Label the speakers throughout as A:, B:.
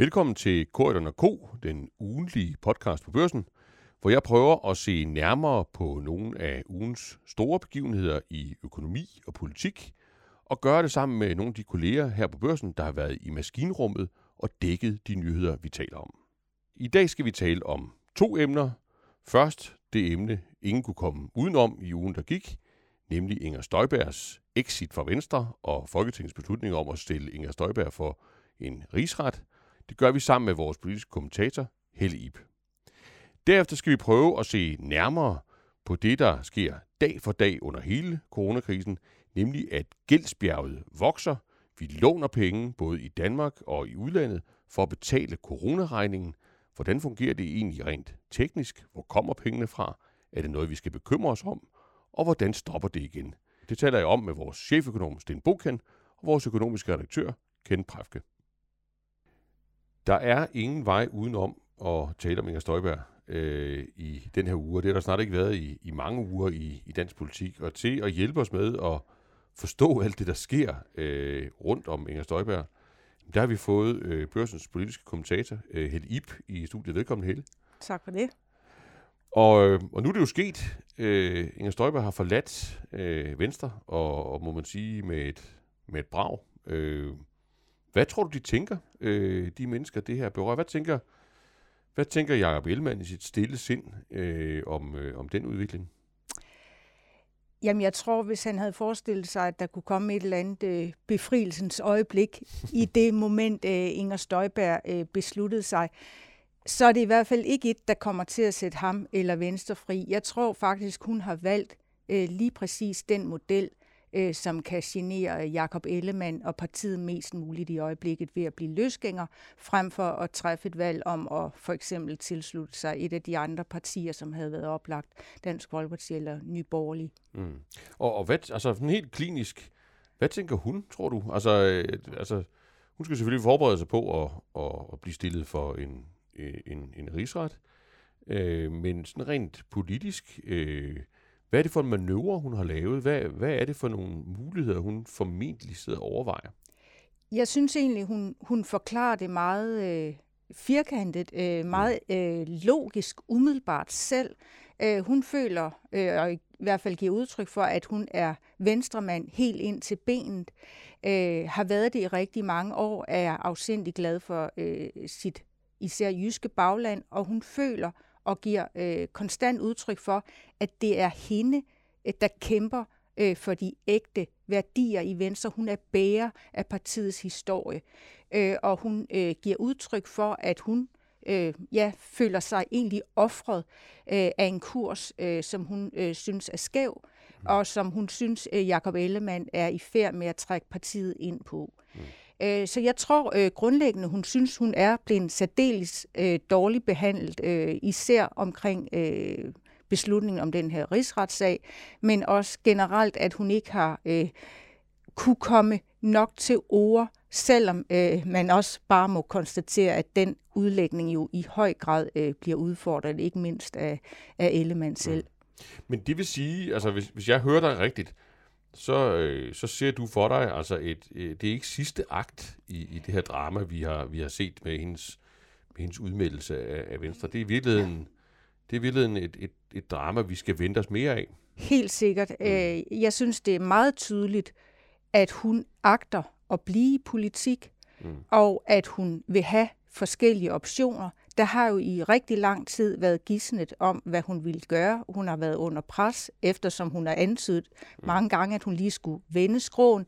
A: Velkommen til Korridon K, den ugenlige podcast på børsen, hvor jeg prøver at se nærmere på nogle af ugens store begivenheder i økonomi og politik, og gøre det sammen med nogle af de kolleger her på børsen, der har været i maskinrummet og dækket de nyheder, vi taler om. I dag skal vi tale om to emner. Først det emne, ingen kunne komme udenom i ugen, der gik, nemlig Inger Støjbergs exit fra Venstre og Folketingets beslutning om at stille Inger Støjberg for en rigsret – det gør vi sammen med vores politiske kommentator, Helle Ip. Derefter skal vi prøve at se nærmere på det, der sker dag for dag under hele coronakrisen, nemlig at gældsbjerget vokser. Vi låner penge både i Danmark og i udlandet for at betale coronaregningen. Hvordan fungerer det egentlig rent teknisk? Hvor kommer pengene fra? Er det noget, vi skal bekymre os om? Og hvordan stopper det igen? Det taler jeg om med vores cheføkonom Sten Bokan og vores økonomiske redaktør Ken Præfke. Der er ingen vej udenom at tale om Inger Støjberg øh, i den her uge, det har der snart ikke været i, i mange uger i, i dansk politik. Og til at hjælpe os med at forstå alt det, der sker øh, rundt om Inger Støjberg, der har vi fået øh, børsens politiske kommentator, øh, Helle Ip, i studiet. Velkommen, Helle.
B: Tak for det.
A: Og, øh, og nu er det jo sket. Øh, Inger Støjberg har forladt øh, Venstre, og, og må man sige med et, med et brag. Øh, hvad tror du, de tænker, øh, de mennesker, det her berører? Hvad tænker, hvad tænker Jacob Ellemann i sit stille sind øh, om, øh, om den udvikling?
B: Jamen, jeg tror, hvis han havde forestillet sig, at der kunne komme et eller andet øh, befrielsens øjeblik i det moment, øh, Inger Støjberg øh, besluttede sig, så er det i hvert fald ikke et, der kommer til at sætte ham eller Venstre fri. Jeg tror faktisk, hun har valgt øh, lige præcis den model, øh, som kan genere Jakob Ellemann og partiet mest muligt i øjeblikket ved at blive løsgænger, frem for at træffe et valg om at for eksempel tilslutte sig et af de andre partier, som havde været oplagt, Dansk Folkeparti eller Ny Borgerlig. Mm.
A: Og, og hvad, altså helt klinisk, hvad tænker hun, tror du? Altså, øh, altså hun skal selvfølgelig forberede sig på at, at, at blive stillet for en, øh, en, en rigsret, øh, men sådan rent politisk... Øh, hvad er det for en manøvre, hun har lavet? Hvad, hvad er det for nogle muligheder, hun formentlig sidder og overvejer?
B: Jeg synes egentlig, hun, hun forklarer det meget øh, firkantet, øh, meget øh, logisk, umiddelbart selv. Øh, hun føler, øh, og i hvert fald giver udtryk for, at hun er venstremand helt ind til benet, øh, har været det i rigtig mange år, er afsindig glad for øh, sit især jyske bagland, og hun føler, og giver øh, konstant udtryk for, at det er hende, øh, der kæmper øh, for de ægte værdier i Venstre. Hun er bærer af partiets historie, øh, og hun øh, giver udtryk for, at hun øh, ja, føler sig egentlig offret øh, af en kurs, øh, som hun øh, synes er skæv, mm. og som hun synes, øh, Jacob Ellemann er i færd med at trække partiet ind på. Mm. Øh, så jeg tror øh, grundlæggende, hun synes, hun er blevet særdeles øh, dårligt behandlet, øh, især omkring øh, beslutningen om den her rigsretssag, men også generelt, at hun ikke har øh, kunne komme nok til ord, selvom øh, man også bare må konstatere, at den udlægning jo i høj grad øh, bliver udfordret, ikke mindst af, af Ellemann selv. Mm.
A: Men det vil sige, altså hvis, hvis jeg hører dig rigtigt, så, øh, så ser du for dig, altså et, øh, det er ikke sidste akt i, i det her drama, vi har, vi har set med hendes, med hendes udmeldelse af, af Venstre. Det er i virkeligheden, det er i virkeligheden et, et, et drama, vi skal vente os mere af.
B: Helt sikkert. Mm. Øh, jeg synes, det er meget tydeligt, at hun agter at blive i politik, mm. og at hun vil have forskellige optioner der har jo i rigtig lang tid været gidsnet om, hvad hun ville gøre. Hun har været under pres, eftersom hun har antydet mm. mange gange, at hun lige skulle vende skråen.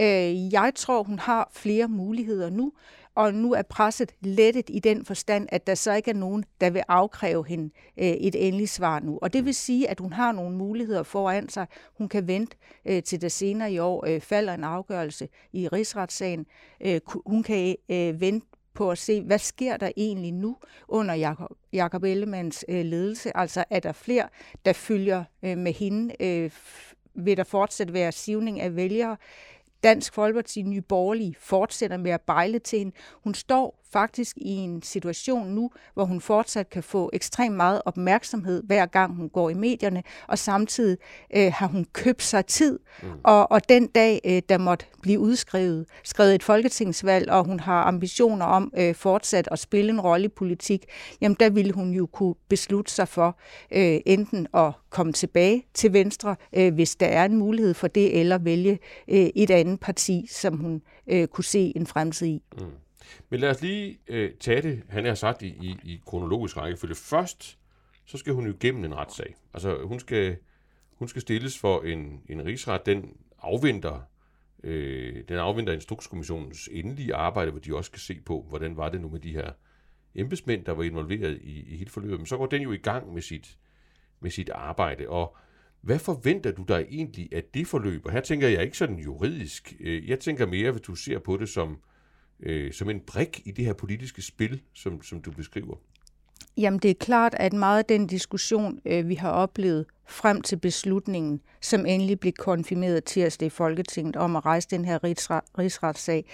B: Øh, jeg tror, hun har flere muligheder nu, og nu er presset lettet i den forstand, at der så ikke er nogen, der vil afkræve hende øh, et endeligt svar nu. Og det vil sige, at hun har nogle muligheder foran sig. Hun kan vente øh, til det senere i år falder en afgørelse i rigsretssagen. Hun kan vente på at se, hvad sker der egentlig nu under Jacob, Jacob Ellemanns øh, ledelse? Altså er der flere, der følger øh, med hende? Øh, vil der fortsat være sivning af vælgere? Dansk Folkeparti, Nye Borgerlige fortsætter med at bejle til hende. Hun står faktisk i en situation nu, hvor hun fortsat kan få ekstremt meget opmærksomhed, hver gang hun går i medierne, og samtidig øh, har hun købt sig tid. Mm. Og, og den dag, øh, der måtte blive udskrevet, skrevet et folketingsvalg, og hun har ambitioner om øh, fortsat at spille en rolle i politik, jamen der ville hun jo kunne beslutte sig for øh, enten at komme tilbage til Venstre, øh, hvis der er en mulighed for det, eller vælge øh, et andet parti, som hun øh, kunne se en fremtid i. Mm.
A: Men lad os lige øh, tage det, han har sagt i, i, i kronologisk rækkefølge. Først, så skal hun jo gennem en retssag. Altså, hun skal, hun skal stilles for en, en rigsret. Den afventer, øh, den afventer Instrukskommissionens endelige arbejde, hvor de også skal se på, hvordan var det nu med de her embedsmænd, der var involveret i, i hele forløbet. Men så går den jo i gang med sit, med sit arbejde, og hvad forventer du dig egentlig af det forløb? Og her tænker jeg ikke sådan juridisk. Øh, jeg tænker mere, hvis du ser på det som øh, som en brik i det her politiske spil, som, som du beskriver?
B: Jamen det er klart, at meget af den diskussion, øh, vi har oplevet frem til beslutningen, som endelig blev konfirmeret tirsdag i Folketinget om at rejse den her rigsretssag,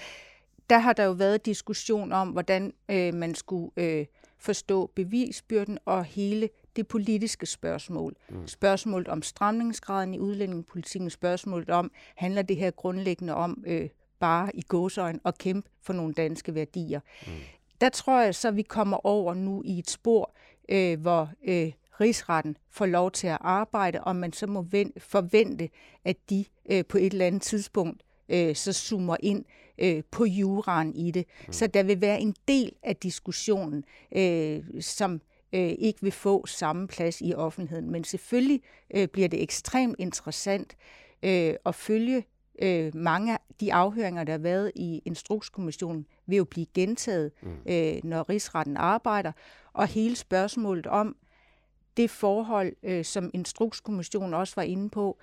B: der har der jo været diskussion om, hvordan øh, man skulle øh, forstå bevisbyrden og hele det politiske spørgsmål. Mm. Spørgsmålet om stramningsgraden i udlændingepolitikken, spørgsmålet om, handler det her grundlæggende om øh, bare i gåsøjen og kæmpe for nogle danske værdier. Mm. Der tror jeg så, vi kommer over nu i et spor, øh, hvor øh, rigsretten får lov til at arbejde, og man så må forvente, at de øh, på et eller andet tidspunkt øh, så zoomer ind øh, på juraen i det. Mm. Så der vil være en del af diskussionen, øh, som øh, ikke vil få samme plads i offentligheden. Men selvfølgelig øh, bliver det ekstremt interessant øh, at følge øh, mange af de afhøringer, der har været i Instrukskommissionen, vil jo blive gentaget, mm. øh, når rigsretten arbejder. Og hele spørgsmålet om det forhold, øh, som Instrukskommissionen også var inde på,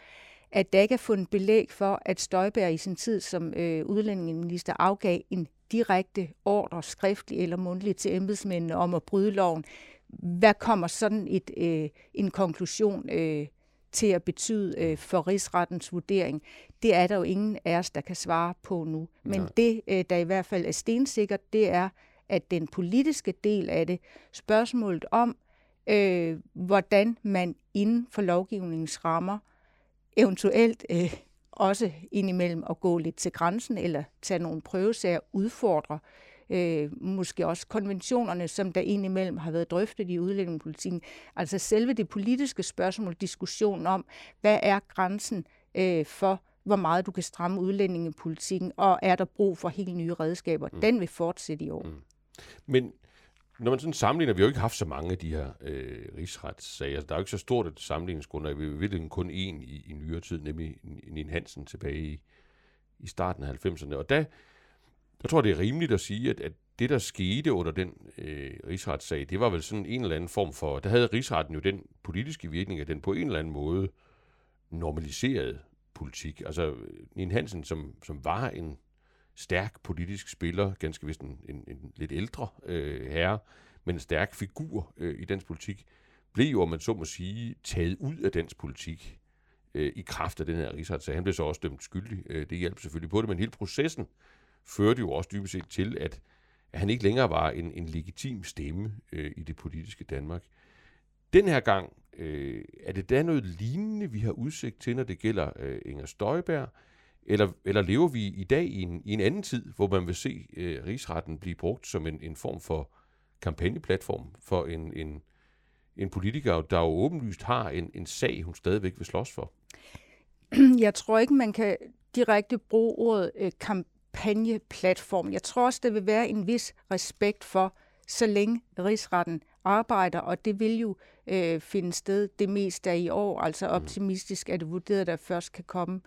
B: at der ikke er fundet belæg for, at Støjberg i sin tid som øh, udlændingeminister afgav en direkte ordre, skriftlig eller mundtlig, til embedsmændene om at bryde loven. Hvad kommer sådan et, øh, en konklusion øh, til at betyde øh, for rigsrettens vurdering, det er der jo ingen af os, der kan svare på nu. Men Nej. det, øh, der i hvert fald er stensikkert, det er, at den politiske del af det, spørgsmålet om, øh, hvordan man inden for lovgivningens rammer, eventuelt øh, også indimellem at gå lidt til grænsen, eller tage nogle prøvesager, udfordre øh, måske også konventionerne, som der indimellem har været drøftet i udlændingepolitikken. Altså selve det politiske spørgsmål, diskussion om, hvad er grænsen øh, for, hvor meget du kan stramme udlændingepolitikken, og er der brug for helt nye redskaber. Mm. Den vil fortsætte i år. Mm.
A: Men når man sådan sammenligner, vi har jo ikke haft så mange af de her øh, rigsretssager. Der er jo ikke så stort et sammenligningsgrundlag. Vi har virkelig kun én i, i nyere tid, nemlig Nien Hansen tilbage i, i starten af 90'erne. Og der, jeg tror, det er rimeligt at sige, at, at det, der skete under den øh, rigsretssag, det var vel sådan en eller anden form for... Der havde rigsretten jo den politiske virkning, at den på en eller anden måde normaliserede politik. Altså, Nien Hansen, som, som var en stærk politisk spiller, ganske vist en, en, en lidt ældre øh, herre, men en stærk figur øh, i dansk politik, blev jo, om man så må sige, taget ud af dansk politik øh, i kraft af den her rigsretssag. Han blev så også dømt skyldig. Øh, det hjalp selvfølgelig på det, men hele processen førte jo også dybest set til, at, at han ikke længere var en, en legitim stemme øh, i det politiske Danmark. Den her gang, øh, er det da noget lignende, vi har udsigt til, når det gælder øh, Inger Støjberg, eller, eller lever vi i dag i en, i en anden tid, hvor man vil se øh, rigsretten blive brugt som en, en form for kampagneplatform for en, en, en politiker, der jo åbenlyst har en, en sag, hun stadigvæk vil slås for?
B: Jeg tror ikke, man kan direkte bruge ordet øh, kamp kampagneplatform. Jeg tror også, der vil være en vis respekt for, så længe rigsretten arbejder, og det vil jo øh, finde sted det meste af i år. Altså optimistisk er det vurderet, at der først kan komme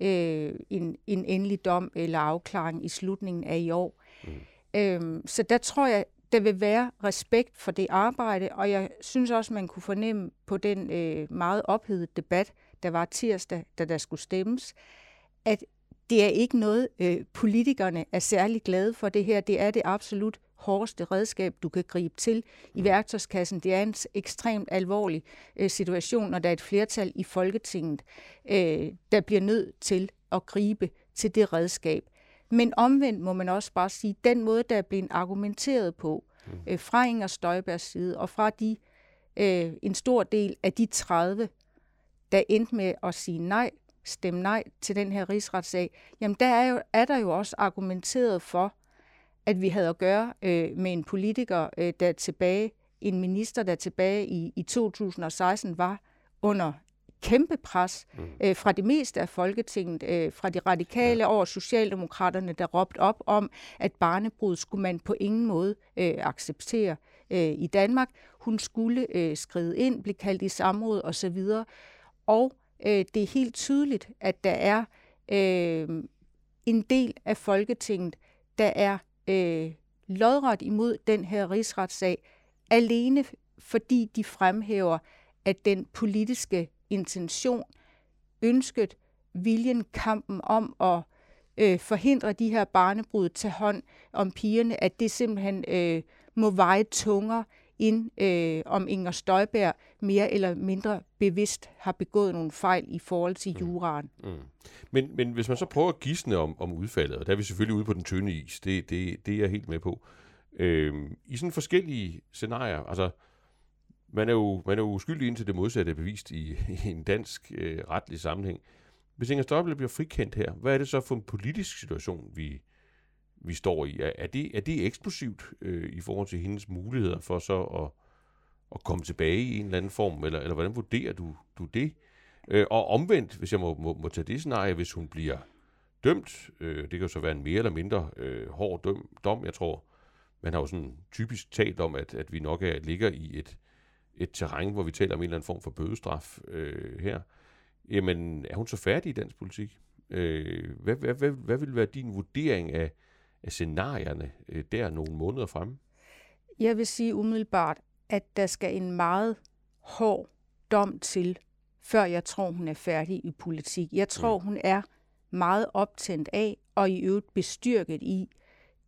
B: øh, en, en endelig dom eller afklaring i slutningen af i år. Mm. Øhm, så der tror jeg, der vil være respekt for det arbejde, og jeg synes også, man kunne fornemme på den øh, meget ophedede debat, der var tirsdag, da der skulle stemmes, at det er ikke noget, øh, politikerne er særlig glade for det her. Det er det absolut hårdeste redskab, du kan gribe til i mm. værktøjskassen. Det er en ekstremt alvorlig øh, situation, når der er et flertal i Folketinget, øh, der bliver nødt til at gribe til det redskab. Men omvendt må man også bare sige, den måde, der er blevet argumenteret på, mm. øh, fra Inger Støjbergs side, og fra de, øh, en stor del af de 30, der endte med at sige nej, stemme nej til den her rigsretssag, jamen der er, jo, er der jo også argumenteret for, at vi havde at gøre øh, med en politiker, øh, der tilbage, en minister, der tilbage i, i 2016 var under kæmpe pres mm. øh, fra det meste af Folketinget, øh, fra de radikale ja. over Socialdemokraterne, der råbte op om, at barnebrud skulle man på ingen måde øh, acceptere øh, i Danmark. Hun skulle øh, skride ind, blive kaldt i samråd osv. Og øh, det er helt tydeligt, at der er øh, en del af Folketinget, der er øh, lodret imod den her rigsretssag, alene fordi de fremhæver, at den politiske intention, ønsket, viljen, kampen om at øh, forhindre de her barnebrud, til hånd om pigerne, at det simpelthen øh, må veje tungere ind øh, om Inger Støjberg mere eller mindre bevidst har begået nogle fejl i forhold til mm. juraen. Mm. Mm.
A: Men, men hvis man så prøver at gisne om, om udfaldet, og der er vi selvfølgelig ude på den tynde is, det, det, det er jeg helt med på. Øh, I sådan forskellige scenarier, altså man er jo, man er jo uskyldig indtil det modsatte er bevist i, i en dansk øh, retlig sammenhæng. Hvis Inger Støjberg bliver frikendt her, hvad er det så for en politisk situation, vi, vi står i? Er, er, det, er det eksplosivt øh, i forhold til hendes muligheder for så at, at komme tilbage i en eller anden form, eller, eller hvordan vurderer du, du det? Øh, og omvendt, hvis jeg må, må, må tage det scenarie, hvis hun bliver dømt, øh, det kan jo så være en mere eller mindre øh, hård døm, dom, jeg tror, man har jo sådan typisk talt om, at, at vi nok er, ligger i et, et terræn, hvor vi taler om en eller anden form for bødestraf øh, her. Jamen, er hun så færdig i dansk politik? Øh, hvad, hvad, hvad, hvad vil være din vurdering af, af scenarierne øh, der nogle måneder fremme?
B: Jeg vil sige umiddelbart, at der skal en meget hård dom til, før jeg tror, hun er færdig i politik. Jeg tror, mm. hun er meget optændt af, og i øvrigt bestyrket i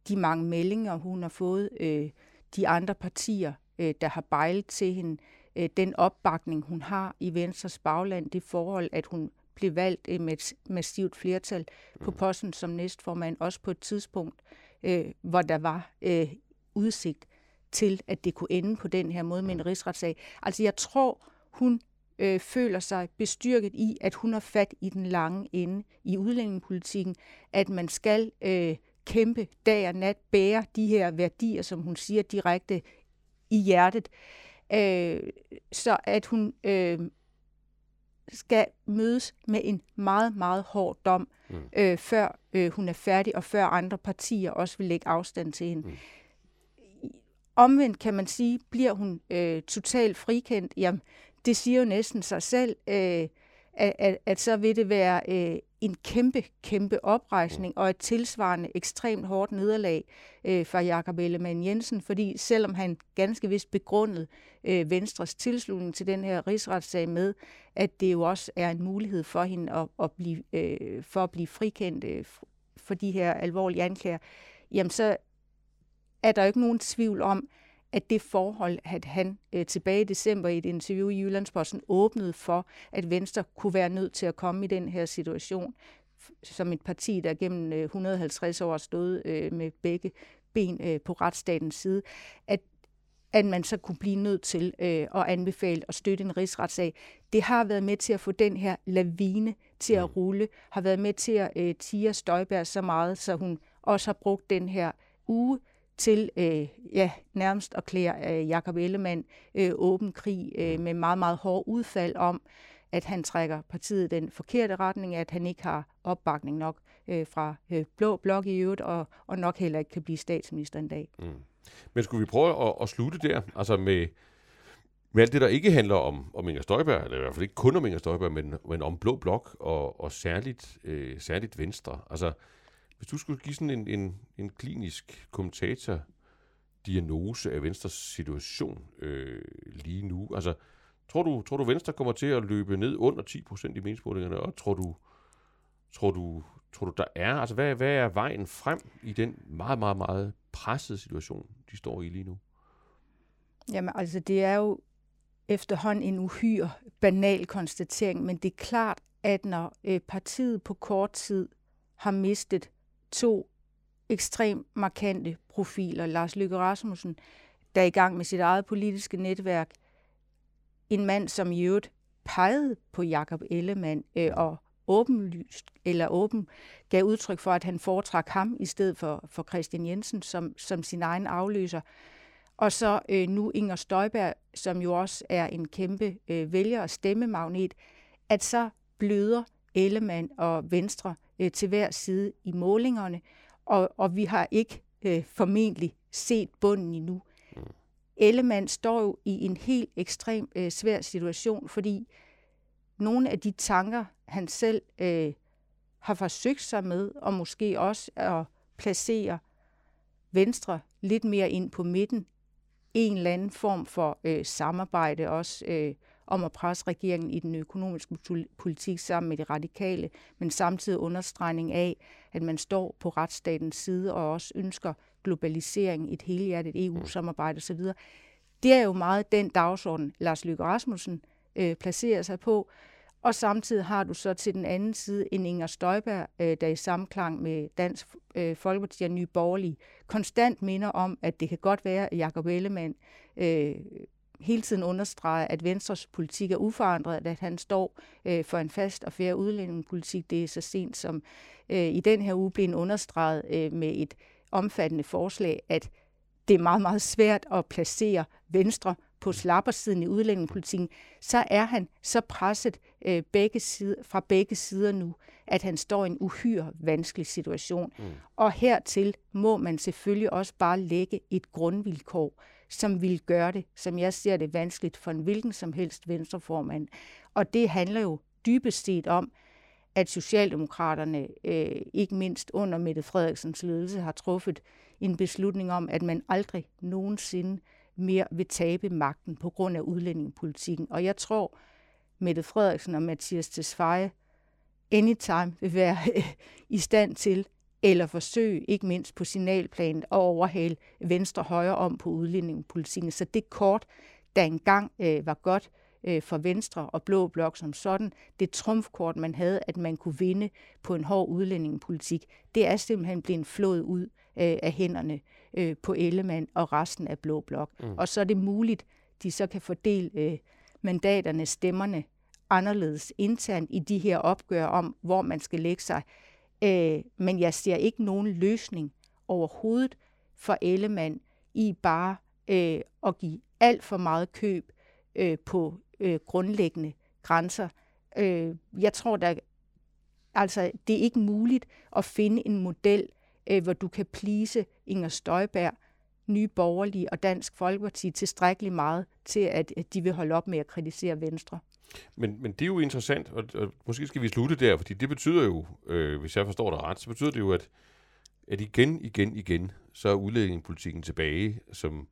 B: de mange meldinger, hun har fået øh, de andre partier, øh, der har bejlet til hende, øh, den opbakning, hun har i Venstres bagland, det forhold, at hun blev valgt øh, med et massivt flertal på mm. posten som næstformand, også på et tidspunkt, øh, hvor der var øh, udsigt til, at det kunne ende på den her måde med en mm. rigsretssag. Altså jeg tror, hun øh, føler sig bestyrket i, at hun har fat i den lange ende i udlændingepolitikken, at man skal øh, kæmpe dag og nat, bære de her værdier, som hun siger direkte i hjertet. Øh, så at hun øh, skal mødes med en meget, meget hård dom, mm. øh, før øh, hun er færdig, og før andre partier også vil lægge afstand til hende. Mm. Omvendt kan man sige, bliver hun øh, totalt frikendt, jamen det siger jo næsten sig selv, øh, at, at, at så vil det være øh, en kæmpe, kæmpe oprejsning og et tilsvarende ekstremt hårdt nederlag øh, for Jakob Ellemann Jensen, fordi selvom han ganske vist begrundet øh, Venstres tilslutning til den her rigsretssag med, at det jo også er en mulighed for hende at, at blive, øh, for at blive frikendt øh, for de her alvorlige anklager, jamen så er der jo ikke nogen tvivl om, at det forhold, at han øh, tilbage i december i et interview i Jyllandsposten åbnede for, at Venstre kunne være nødt til at komme i den her situation, som et parti, der gennem øh, 150 år stod øh, med begge ben øh, på retsstatens side, at at man så kunne blive nødt til øh, at anbefale at støtte en rigsretssag. Det har været med til at få den her lavine til at mm. rulle, har været med til at øh, tige Støjberg så meget, så hun også har brugt den her uge til øh, ja, nærmest at klæde øh, Jakob Ellemann øh, åben krig øh, med meget, meget hård udfald om, at han trækker partiet den forkerte retning, at han ikke har opbakning nok øh, fra øh, Blå Blok i øvrigt, og, og nok heller ikke kan blive statsminister en dag. Mm.
A: Men skulle vi prøve at, at slutte der, altså med, med alt det, der ikke handler om, om Inger Støjberg, eller i hvert fald ikke kun om Inger Støjberg, men, men om Blå Blok og, og særligt, øh, særligt Venstre. Altså, hvis du skulle give sådan en, en, en klinisk kommentator diagnose af Venstres situation øh, lige nu, altså tror du, tror du Venstre kommer til at løbe ned under 10% i meningsmålingerne, og tror du, tror du, tror du der er, altså hvad, hvad er vejen frem i den meget, meget, meget pressede situation, de står i lige nu?
B: Jamen altså det er jo efterhånden en uhyre banal konstatering, men det er klart, at når øh, partiet på kort tid har mistet to ekstremt markante profiler. Lars Løkke Rasmussen, der er i gang med sit eget politiske netværk. En mand, som i øvrigt pegede på Jakob Ellemann øh, og åbenlyst eller åben gav udtryk for, at han foretrak ham i stedet for, for Christian Jensen som, som sin egen afløser. Og så øh, nu Inger Støjberg, som jo også er en kæmpe øh, vælger- og stemmemagnet, at så bløder Ellemann og Venstre øh, til hver side i målingerne, og, og vi har ikke øh, formentlig set bunden endnu. Mm. Ellemann står jo i en helt ekstrem øh, svær situation, fordi nogle af de tanker, han selv øh, har forsøgt sig med, og måske også at placere Venstre lidt mere ind på midten, en eller anden form for øh, samarbejde også øh, om at presse regeringen i den økonomiske politik sammen med de radikale, men samtidig understregning af, at man står på retsstatens side og også ønsker globalisering, et helhjertet EU-samarbejde osv. Det er jo meget den dagsorden, Lars Løkke Rasmussen øh, placerer sig på, og samtidig har du så til den anden side en Inger Støjberg, øh, der i samklang med Dansk øh, Folkeparti og Nye Borgerlige konstant minder om, at det kan godt være, at Jacob Ellemann øh, hele tiden understreger, at Venstres politik er uforandret, at han står øh, for en fast og færre udlændingepolitik. Det er så sent som øh, i den her uge blevet understreget øh, med et omfattende forslag, at det er meget, meget svært at placere Venstre på slappersiden i udlændingepolitikken, så er han så presset øh, begge sider, fra begge sider nu, at han står i en uhyre vanskelig situation. Mm. Og hertil må man selvfølgelig også bare lægge et grundvilkår, som vil gøre det, som jeg ser det, vanskeligt for en hvilken som helst venstreformand. Og det handler jo dybest set om, at Socialdemokraterne, øh, ikke mindst under Mette Frederiksens ledelse, har truffet en beslutning om, at man aldrig nogensinde mere vil tabe magten på grund af udlændingepolitikken. Og jeg tror, Mette Frederiksen og Mathias Tesfaye anytime vil være øh, i stand til eller forsøge, ikke mindst på signalplanet, at overhale venstre højre om på udlændingepolitikken. Så det kort, der engang øh, var godt øh, for Venstre og Blå Blok som sådan, det trumfkort, man havde, at man kunne vinde på en hård udlændingepolitik, det er simpelthen blevet flået ud øh, af hænderne øh, på Ellemann og resten af Blå Blok. Mm. Og så er det muligt, de så kan fordele øh, mandaterne, stemmerne anderledes internt i de her opgør om, hvor man skal lægge sig. Øh, men jeg ser ikke nogen løsning overhovedet for Ellemann i bare øh, at give alt for meget køb øh, på øh, grundlæggende grænser. Øh, jeg tror, der altså det er ikke muligt at finde en model, øh, hvor du kan plise Inger Støjberg, Nye Borgerlige og Dansk Folkeparti tilstrækkeligt meget til, at, at de vil holde op med at kritisere Venstre.
A: Men, men det er jo interessant, og, og måske skal vi slutte der, fordi det betyder jo, øh, hvis jeg forstår dig ret, så betyder det jo, at, at igen, igen, igen, så er udlændingepolitikken tilbage som,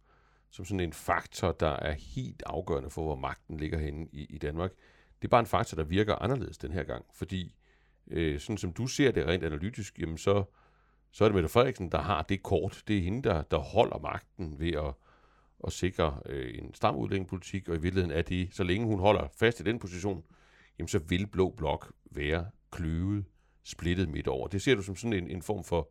A: som sådan en faktor, der er helt afgørende for, hvor magten ligger henne i, i Danmark. Det er bare en faktor, der virker anderledes den her gang, fordi øh, sådan som du ser det rent analytisk, jamen så, så er det Mette Frederiksen, der har det kort. Det er hende, der, der holder magten ved at, at sikre øh, en stram udlændingepolitik, og i virkeligheden er det, så længe hun holder fast i den position, jamen så vil Blå Blok være kløvet, splittet midt over. Det ser du som sådan en, en form for,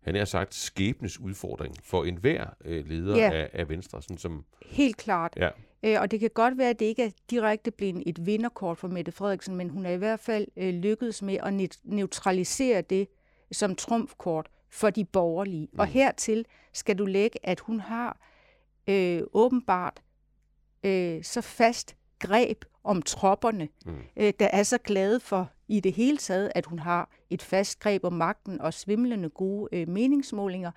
A: han er sagt, skæbnes udfordring for enhver øh, leder ja. af, af Venstre. Sådan som,
B: Helt klart. Ja. Øh, og det kan godt være, at det ikke er direkte blevet et vinderkort for Mette Frederiksen, men hun er i hvert fald øh, lykkedes med at neutralisere det som trumfkort for de borgerlige. Mm. Og hertil skal du lægge, at hun har øh, åbenbart øh, så fast greb om tropperne, mm. øh, der er så glade for i det hele taget, at hun har et fast greb om magten og svimlende gode øh, meningsmålinger,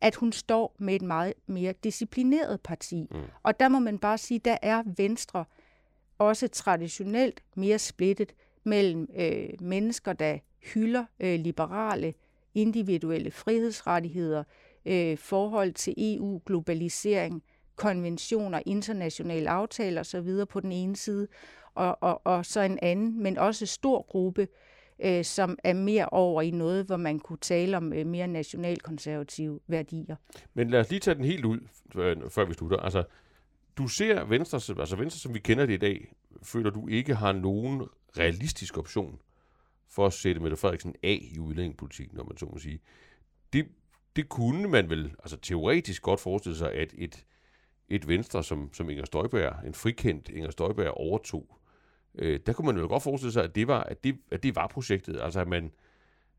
B: at hun står med et meget mere disciplineret parti. Mm. Og der må man bare sige, der er Venstre også traditionelt mere splittet mellem øh, mennesker, der hylder øh, liberale, individuelle frihedsrettigheder, øh, forhold til EU, globalisering, konventioner, internationale aftaler osv. på den ene side, og, og, og så en anden, men også stor gruppe, øh, som er mere over i noget, hvor man kunne tale om øh, mere nationalkonservative værdier.
A: Men lad os lige tage den helt ud, før vi slutter. Altså, du ser Venstre, altså Venstre, som vi kender det i dag, føler du ikke har nogen realistisk option for at sætte Mette Frederiksen af i udlændingepolitikken, når man så må sige. Det, det kunne man vel altså teoretisk godt forestille sig, at et, et venstre, som, som Inger Støjberg, en frikendt Inger Støjberg, overtog. Øh, der kunne man jo godt forestille sig, at det var, at det, at det var projektet. Altså at man,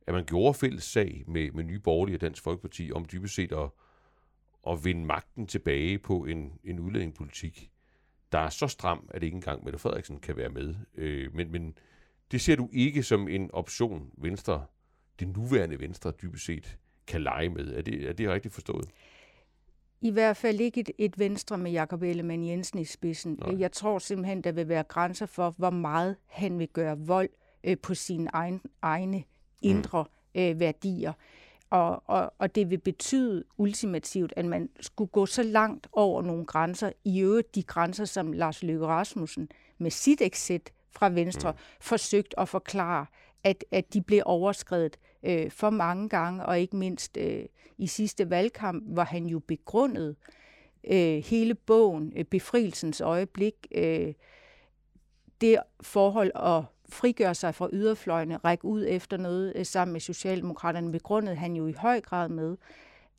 A: at man gjorde fælles sag med, med Nye Borgerlige og Dansk Folkeparti om dybest set at, at vinde magten tilbage på en, en udlændingepolitik, der er så stram, at ikke engang Mette Frederiksen kan være med. Øh, men, men det ser du ikke som en option, Venstre, det nuværende Venstre dybest set, kan lege med. Er det, er det rigtigt forstået?
B: I hvert fald ikke et, et venstre med Jakob Ellemann Jensen i spidsen. Nej. Jeg tror simpelthen, der vil være grænser for, hvor meget han vil gøre vold øh, på sine egen, egne indre mm. øh, værdier. Og, og, og det vil betyde ultimativt, at man skulle gå så langt over nogle grænser, i øvrigt de grænser, som Lars Løkke Rasmussen med sit exit fra Venstre mm. forsøgt at forklare, at, at de blev overskrevet øh, for mange gange, og ikke mindst øh, i sidste valgkamp, hvor han jo begrundede øh, hele bogen, øh, Befrielsens øjeblik, øh, det forhold at frigøre sig fra yderfløjene, række ud efter noget øh, sammen med Socialdemokraterne, begrundede han jo i høj grad med,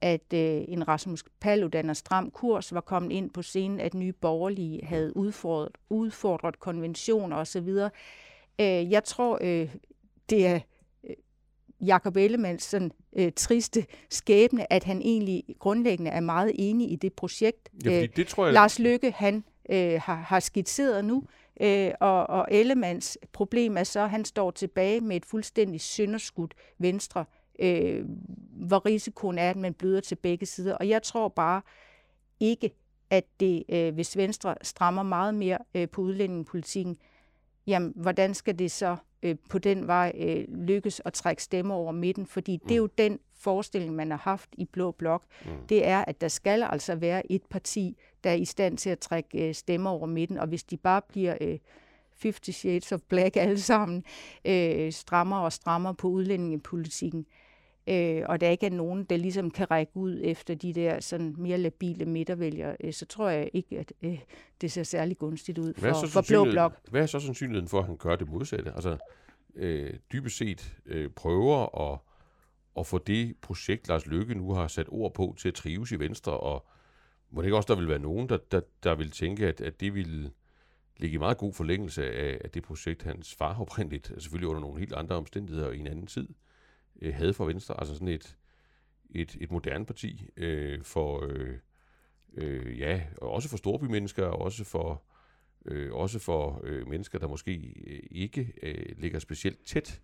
B: at øh, en Rasmus Paludan og stram kurs var kommet ind på scenen, at nye borgerlige havde udfordret, udfordret konventioner osv. Øh, jeg tror, øh, det er øh, Jakob Ellemanns sådan, øh, triste skæbne, at han egentlig grundlæggende er meget enig i det projekt.
A: Ja, øh, det tror jeg...
B: Lars Lykke, han øh, har, har skitseret nu, øh, og, og Ellemanns problem er så, at han står tilbage med et fuldstændig synderskudt venstre, øh, hvor risikoen er, at man bløder til begge sider. Og jeg tror bare ikke, at det, øh, hvis Venstre strammer meget mere øh, på udlændingepolitikken, jamen, hvordan skal det så øh, på den vej øh, lykkes at trække stemmer over midten? Fordi mm. det er jo den forestilling, man har haft i Blå Blok. Mm. Det er, at der skal altså være et parti, der er i stand til at trække øh, stemmer over midten. Og hvis de bare bliver... Øh, 50 Shades of Black alle sammen, øh, strammer og strammer på udlændingepolitikken, øh, og der ikke er nogen, der ligesom kan række ud efter de der sådan mere labile midtervælgere, øh, så tror jeg ikke, at øh, det ser særlig gunstigt ud for, for Blå Blok.
A: Hvad er så sandsynligheden for, at han gør det modsatte? Altså, øh, dybest set øh, prøver at, at få det projekt, Lars Lykke nu har sat ord på, til at trives i Venstre, og må det ikke også, der vil være nogen, der, der, der vil tænke, at, at det vil ligge i meget god forlængelse af, af det projekt, hans far oprindeligt, selvfølgelig under nogle helt andre omstændigheder og i en anden tid, øh, havde for Venstre. Altså sådan et, et, et moderne parti øh, for, øh, øh, ja, også for storbymennesker, og også for, øh, også for øh, mennesker, der måske øh, ikke øh, ligger specielt tæt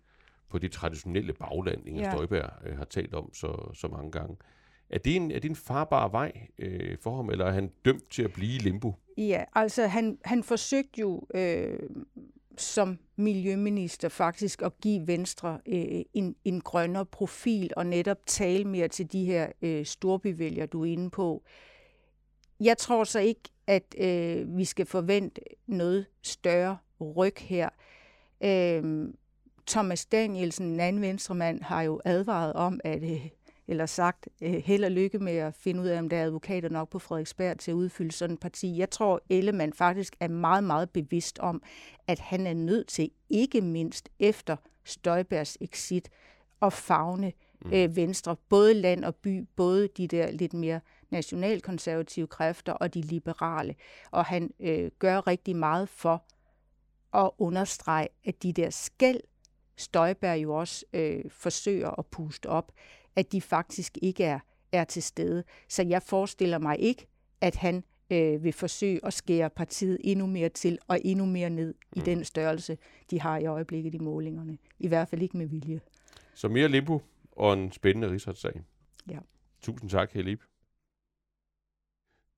A: på det traditionelle bagland, Inger ja. Støjberg øh, har talt om så, så mange gange. Er det en, er det en farbar vej øh, for ham, eller er han dømt til at blive limbo?
B: Ja, altså han, han forsøgte jo øh, som miljøminister faktisk at give Venstre øh, en, en grønnere profil og netop tale mere til de her øh, storbyvælgere, du er inde på. Jeg tror så ikke, at øh, vi skal forvente noget større ryg her. Øh, Thomas Danielsen, en anden venstremand, har jo advaret om, at øh, eller sagt øh, held og lykke med at finde ud af, om der er advokater nok på Frederiksberg til at udfylde sådan et parti. Jeg tror, Ellemann faktisk er meget, meget bevidst om, at han er nødt til, ikke mindst efter Støjbergs exit, at fagne mm. øh, Venstre, både land og by, både de der lidt mere nationalkonservative kræfter og de liberale. Og han øh, gør rigtig meget for at understrege, at de der skæld, Støjberg jo også øh, forsøger at puste op, at de faktisk ikke er, er til stede. Så jeg forestiller mig ikke, at han øh, vil forsøge at skære partiet endnu mere til og endnu mere ned i mm. den størrelse, de har i øjeblikket i målingerne. I hvert fald ikke med vilje.
A: Så mere limbo og en spændende rigsretssag.
B: Ja.
A: Tusind tak, Helib.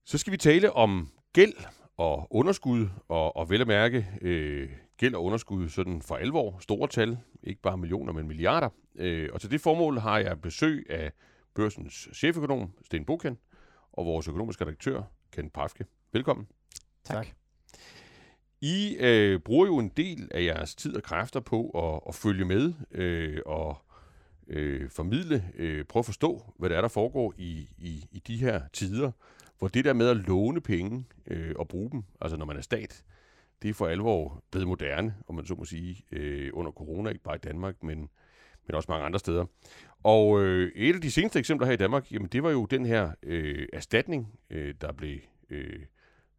A: Så skal vi tale om gæld og underskud, og, og vel at mærke øh, gæld og underskud sådan for alvor, store tal, ikke bare millioner, men milliarder. Øh, og til det formål har jeg besøg af børsens cheføkonom, Sten Boken, og vores økonomiske redaktør, Ken Pafke. Velkommen.
C: Tak.
A: I øh, bruger jo en del af jeres tid og kræfter på at, at følge med øh, og øh, formidle, øh, prøve at forstå, hvad der er, der foregår i, i, i de her tider, hvor det der med at låne penge øh, og bruge dem, altså når man er stat, det er for alvor blevet moderne, om man så må sige, øh, under corona, ikke bare i Danmark, men, men også mange andre steder. Og øh, et af de seneste eksempler her i Danmark, jamen det var jo den her øh, erstatning, øh, der blev øh,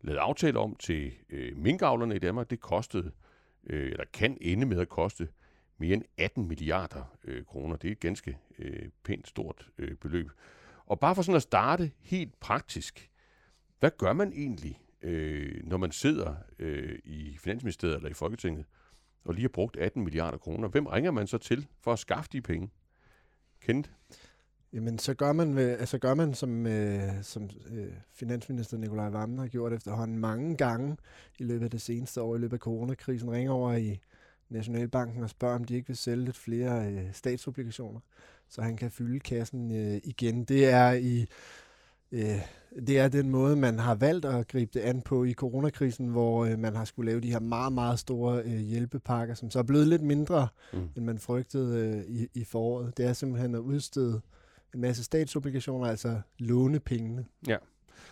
A: lavet aftale om til øh, minkavlerne i Danmark. Det kostede, øh, eller kan ende med at koste mere end 18 milliarder øh, kroner. Det er et ganske øh, pænt stort øh, beløb. Og bare for sådan at starte helt praktisk, hvad gør man egentlig, øh, når man sidder øh, i Finansministeriet eller i Folketinget, og lige har brugt 18 milliarder kroner? Hvem ringer man så til for at skaffe de penge? Kendt?
C: Jamen, så gør man, altså gør man som, øh, som øh, finansminister Nikolaj Vammen har gjort efterhånden mange gange i løbet af det seneste år, i løbet af coronakrisen, ringer over i Nationalbanken og spørger, om de ikke vil sælge lidt flere øh, statsobligationer, så han kan fylde kassen øh, igen. Det er i øh, det er den måde, man har valgt at gribe det an på i coronakrisen, hvor øh, man har skulle lave de her meget, meget store øh, hjælpepakker, som så er blevet lidt mindre, mm. end man frygtede øh, i, i foråret. Det er simpelthen at udstede en masse statsobligationer, altså låne pengene.
A: Ja,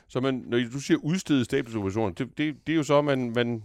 A: så man, når du siger udstede statsobligationer, det, det, det er jo så, at man, man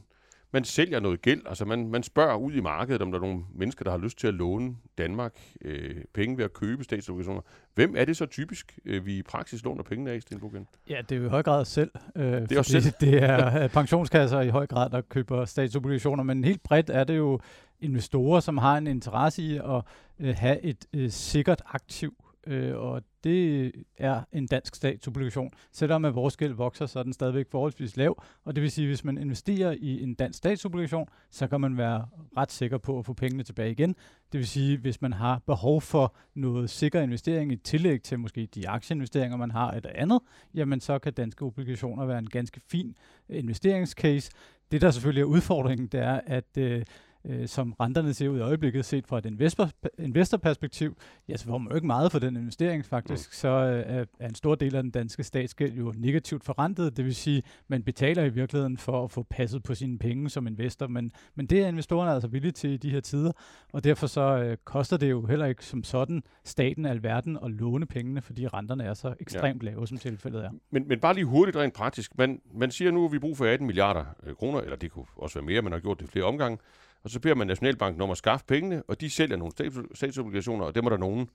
A: man sælger noget gæld. Altså man, man spørger ud i markedet, om der er nogle mennesker, der har lyst til at låne Danmark øh, penge ved at købe statsobligationer. Hvem er det så typisk, øh, vi i praksis låner pengene af, Sten Bugen?
D: Ja, det er jo i høj grad selv.
A: Øh, det er også selv.
D: Det er øh, pensionskasser i høj grad, der køber statsobligationer, men helt bredt er det jo investorer, som har en interesse i at øh, have et øh, sikkert aktiv øh, og det er en dansk statsobligation. Selvom at vores gæld vokser, så er den stadigvæk forholdsvis lav, og det vil sige, at hvis man investerer i en dansk statsobligation, så kan man være ret sikker på at få pengene tilbage igen. Det vil sige, hvis man har behov for noget sikker investering i tillæg til måske de aktieinvesteringer, man har eller andet, jamen så kan danske obligationer være en ganske fin investeringscase. Det, der selvfølgelig er udfordringen, det er, at øh, øh, som renterne ser ud i øjeblikket, set fra et investor, investorperspektiv, ja, så får man jo ikke meget for den investering faktisk. Mm. Så øh, er en stor del af den danske statsgæld jo negativt forrentet, det vil sige, man betaler i virkeligheden for at få passet på sine penge som investor, men, men det er investorerne altså villige til i de her tider, og derfor så øh, koster det jo heller ikke som sådan staten alverden at låne pengene, fordi renterne er så ekstremt ja. lave, som tilfældet er.
A: Men, men bare lige hurtigt rent praktisk, man, man siger nu, at vi bruger for 18 milliarder øh, kroner, eller det kunne også være mere, man har gjort det flere omgange, og så beder man Nationalbanken om at skaffe pengene, og de sælger nogle statsobligationer, og dem er der nogen,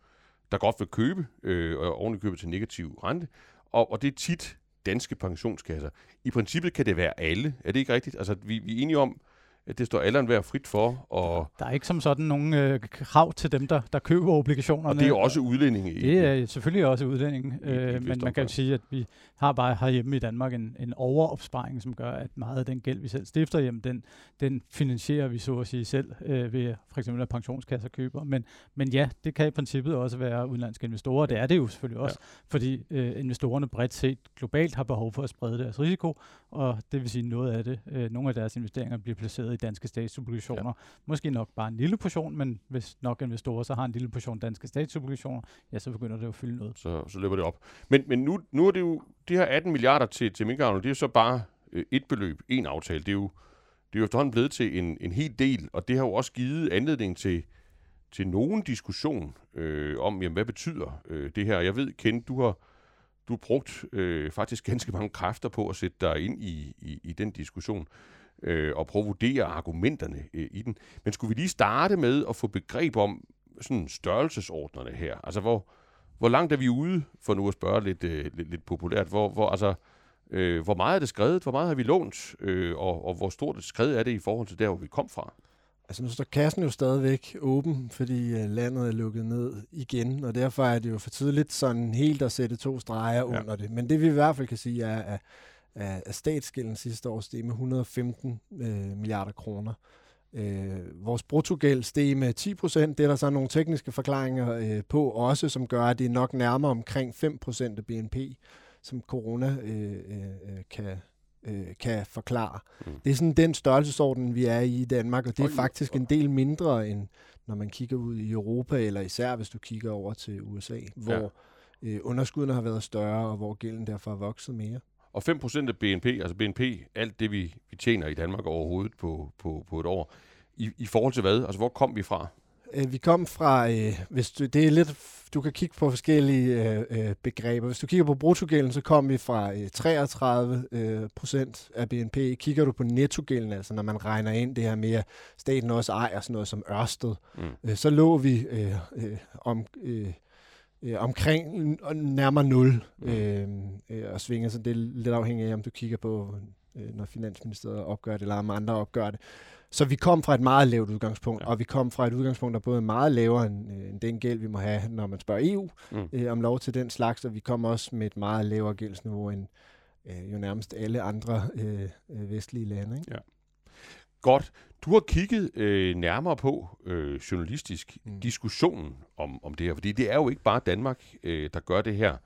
A: der godt vil købe, øh, og købe til negativ rente. Og, og det er tit danske pensionskasser. I princippet kan det være alle. Er det ikke rigtigt? Altså, vi, vi er enige om, det står alle enhver frit for. Og
D: der er ikke som sådan nogen øh, krav til dem, der, der køber obligationerne. Og
A: det er jo også udlændinge.
D: Det er selvfølgelig også udlændinge, øh, men man kan jo sige, at vi har bare herhjemme i Danmark en, en overopsparing, som gør, at meget af den gæld, vi selv stifter, jamen den, den finansierer vi så at sige selv øh, ved for eksempel at pensionskasser køber. Men, men ja, det kan i princippet også være udenlandske investorer. Det er det jo selvfølgelig også, ja. fordi øh, investorerne bredt set globalt har behov for at sprede deres risiko, og det vil sige noget af det, øh, nogle af deres investeringer bliver placeret i danske statsobligationer. Ja. Måske nok bare en lille portion, men hvis nok investorer så har en lille portion danske statsobligationer, ja, så begynder det at fylde noget.
A: Så, så løber det op. Men, men nu, nu er det jo, de her 18 milliarder til, til minkavlerne, det er jo så bare øh, et beløb, en aftale. Det er jo, det er jo efterhånden blevet til en, en hel del, og det har jo også givet anledning til, til nogen diskussion øh, om, jamen, hvad betyder øh, det her. Jeg ved, Ken, du har, du har brugt øh, faktisk ganske mange kræfter på at sætte dig ind i, i, i den diskussion øh, og prøve at vurdere argumenterne øh, i den. Men skulle vi lige starte med at få begreb om sådan størrelsesordnerne her? Altså, hvor, hvor langt er vi ude, for nu at spørge lidt, øh, lidt, lidt populært, hvor, hvor, altså, øh, hvor meget er det skrevet, hvor meget har vi lånt, øh, og, og hvor stort et skred er det i forhold til der, hvor vi kom fra?
C: Altså nu står kassen jo stadigvæk åben, fordi øh, landet er lukket ned igen, og derfor er det jo for tidligt sådan helt at sætte to streger ja. under det. Men det vi i hvert fald kan sige er, at af, af statsgælden sidste år steg med 115 øh, milliarder kroner. Øh, vores bruttogæld steg med 10 procent. Det er der så nogle tekniske forklaringer øh, på også, som gør, at det er nok nærmere omkring 5 procent af BNP, som corona øh, øh, kan, øh, kan forklare. Mm. Det er sådan den størrelsesorden, vi er i i Danmark, og det er faktisk en del mindre end når man kigger ud i Europa, eller især hvis du kigger over til USA, hvor ja. øh, underskuddene har været større, og hvor gælden derfor har vokset mere.
A: Og 5% af BNP, altså BNP, alt det vi, vi tjener i Danmark overhovedet på, på, på et år, i, i forhold til hvad? Altså hvor kom vi fra?
C: Øh, vi kom fra, øh, hvis du, det er lidt, du kan kigge på forskellige øh, øh, begreber. Hvis du kigger på bruttogælden, så kom vi fra øh, 33 øh, procent af BNP. Kigger du på nettogælden, altså når man regner ind det her med, at staten også ejer sådan noget som Ørsted, mm. øh, så lå vi øh, øh, om... Øh, øh, omkring nærmere 0 mm. øh, øh, og svinger, så det er lidt afhængigt af, om du kigger på, øh, når Finansministeriet opgør det, eller om andre opgør det. Så vi kom fra et meget lavt udgangspunkt, ja. og vi kom fra et udgangspunkt, der både er meget lavere end, øh, end den gæld, vi må have, når man spørger EU mm. øh, om lov til den slags, og vi kom også med et meget lavere gældsniveau end øh, jo nærmest alle andre øh, øh, vestlige lande. Ikke? Ja.
A: Godt. Du har kigget øh, nærmere på øh, journalistisk mm. diskussionen om, om det her, fordi det er jo ikke bare Danmark, øh, der gør det her,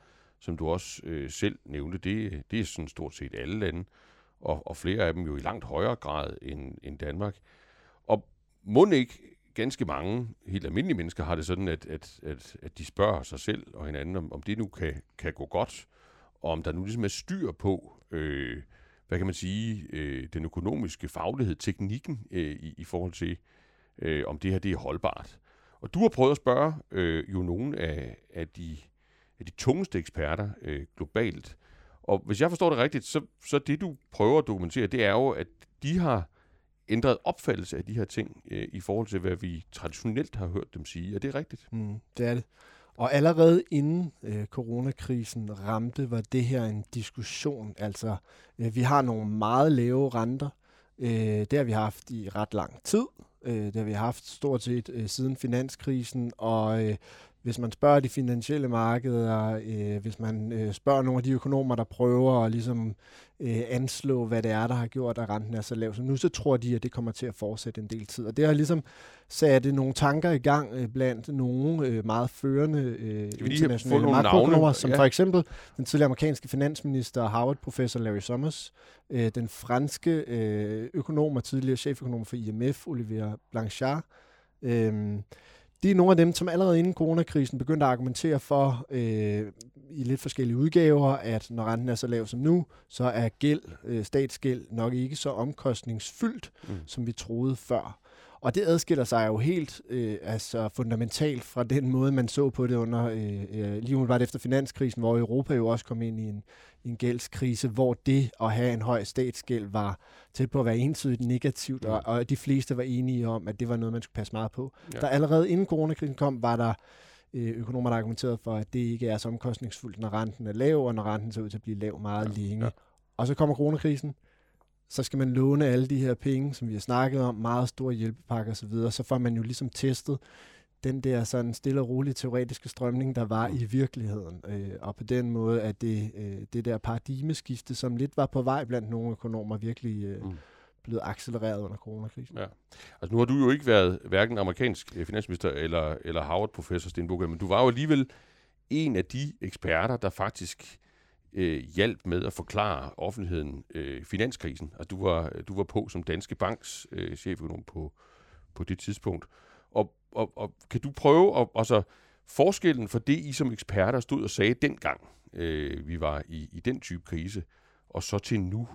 A: som du også øh, selv nævnte. Det, det er sådan stort set alle lande og, og flere af dem jo i langt højere grad end, end Danmark. Og må ikke ganske mange helt almindelige mennesker har det sådan, at, at, at, at de spørger sig selv og hinanden, om, om det nu kan, kan gå godt, og om der nu ligesom er styr på, øh, hvad kan man sige, øh, den økonomiske faglighed, teknikken øh, i, i forhold til, øh, om det her det er holdbart. Og du har prøvet at spørge øh, jo nogle af, af, de, af de tungeste eksperter øh, globalt, og hvis jeg forstår det rigtigt, så, så det du prøver at dokumentere, det er jo, at de har ændret opfattelse af de her ting øh, i forhold til, hvad vi traditionelt har hørt dem sige. Er det rigtigt?
C: Mm, det er det. Og allerede inden øh, coronakrisen ramte, var det her en diskussion. Altså, øh, vi har nogle meget lave renter. Øh, det har vi haft i ret lang tid. Øh, det har vi haft stort set øh, siden finanskrisen, og øh, hvis man spørger de finansielle markeder, øh, hvis man øh, spørger nogle af de økonomer, der prøver at ligesom, øh, anslå, hvad det er, der har gjort, at renten er så lav som nu, så tror de, at det kommer til at fortsætte en del tid. Og det har ligesom sat nogle tanker i gang øh, blandt nogle øh, meget førende øh, internationale makroøkonomer, som ja. for eksempel den tidligere amerikanske finansminister og Harvard-professor Larry Summers, øh, den franske øh, økonom og tidligere cheføkonom for IMF, Olivier Blanchard, øh, de er nogle af dem, som allerede inden coronakrisen begyndte at argumentere for øh, i lidt forskellige udgaver, at når renten er så lav som nu, så er gæld, øh, statsgæld nok ikke så omkostningsfyldt, mm. som vi troede før. Og det adskiller sig jo helt øh, altså fundamentalt fra den måde, man så på det under øh, øh lige umiddelbart efter finanskrisen, hvor Europa jo også kom ind i en, en gældskrise, hvor det at have en høj statsgæld var tæt på at være entydigt negativt, ja. og, og de fleste var enige om, at det var noget, man skulle passe meget på. Ja. Der allerede inden coronakrisen kom, var der øh, økonomer, der argumenterede for, at det ikke er så omkostningsfuldt, når renten er lav, og når renten ser ud til at blive lav meget ja. længe. Ja. Og så kommer coronakrisen, så skal man låne alle de her penge, som vi har snakket om, meget store hjælpepakker osv., så, så får man jo ligesom testet den der sådan stille og rolige teoretiske strømning, der var i virkeligheden. Øh, og på den måde at det, øh, det der paradigmeskifte, som lidt var på vej blandt nogle økonomer, virkelig øh, mm. blevet accelereret under coronakrisen. Ja.
A: Altså nu har du jo ikke været hverken amerikansk øh, finansminister eller, eller Harvard-professor, Sten Bukker, men du var jo alligevel en af de eksperter, der faktisk øh, hjalp med at forklare offentligheden øh, finanskrisen. Altså, du var, du var på som Danske Banks øh, cheføkonom på, på det tidspunkt. Og, og, og kan du prøve at, altså, forskellen for det, I som eksperter stod og sagde dengang, øh, vi var i, i den type krise, og så til nu,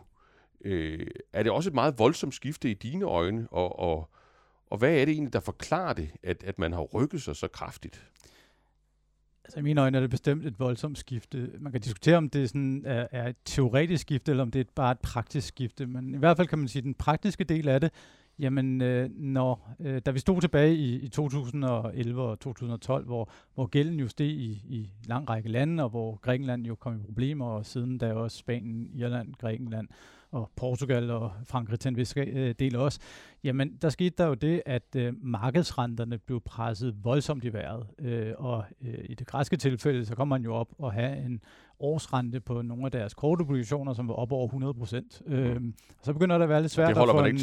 A: øh, er det også et meget voldsomt skifte i dine øjne, og, og, og hvad er det egentlig, der forklarer det, at, at man har rykket sig så kraftigt?
D: Altså i mine øjne er det bestemt et voldsomt skifte. Man kan diskutere, om det sådan er, er et teoretisk skifte, eller om det er bare et praktisk skifte. Men i hvert fald kan man sige, at den praktiske del af det, jamen øh, når, øh, da vi stod tilbage i, i 2011 og 2012, hvor, hvor gælden jo steg i, i lang række lande, og hvor Grækenland jo kom i problemer, og siden da også Spanien, Irland, Grækenland og Portugal og Frankrig til en vis øh, del også, jamen der skete der jo det, at øh, markedsrenterne blev presset voldsomt i vejret. Øh, og øh, i det græske tilfælde, så kom man jo op og have en årsrente på nogle af deres korte obligationer, som var op over 100 procent. Mm. Øhm, så begynder det at være lidt svært
A: at få,
D: en,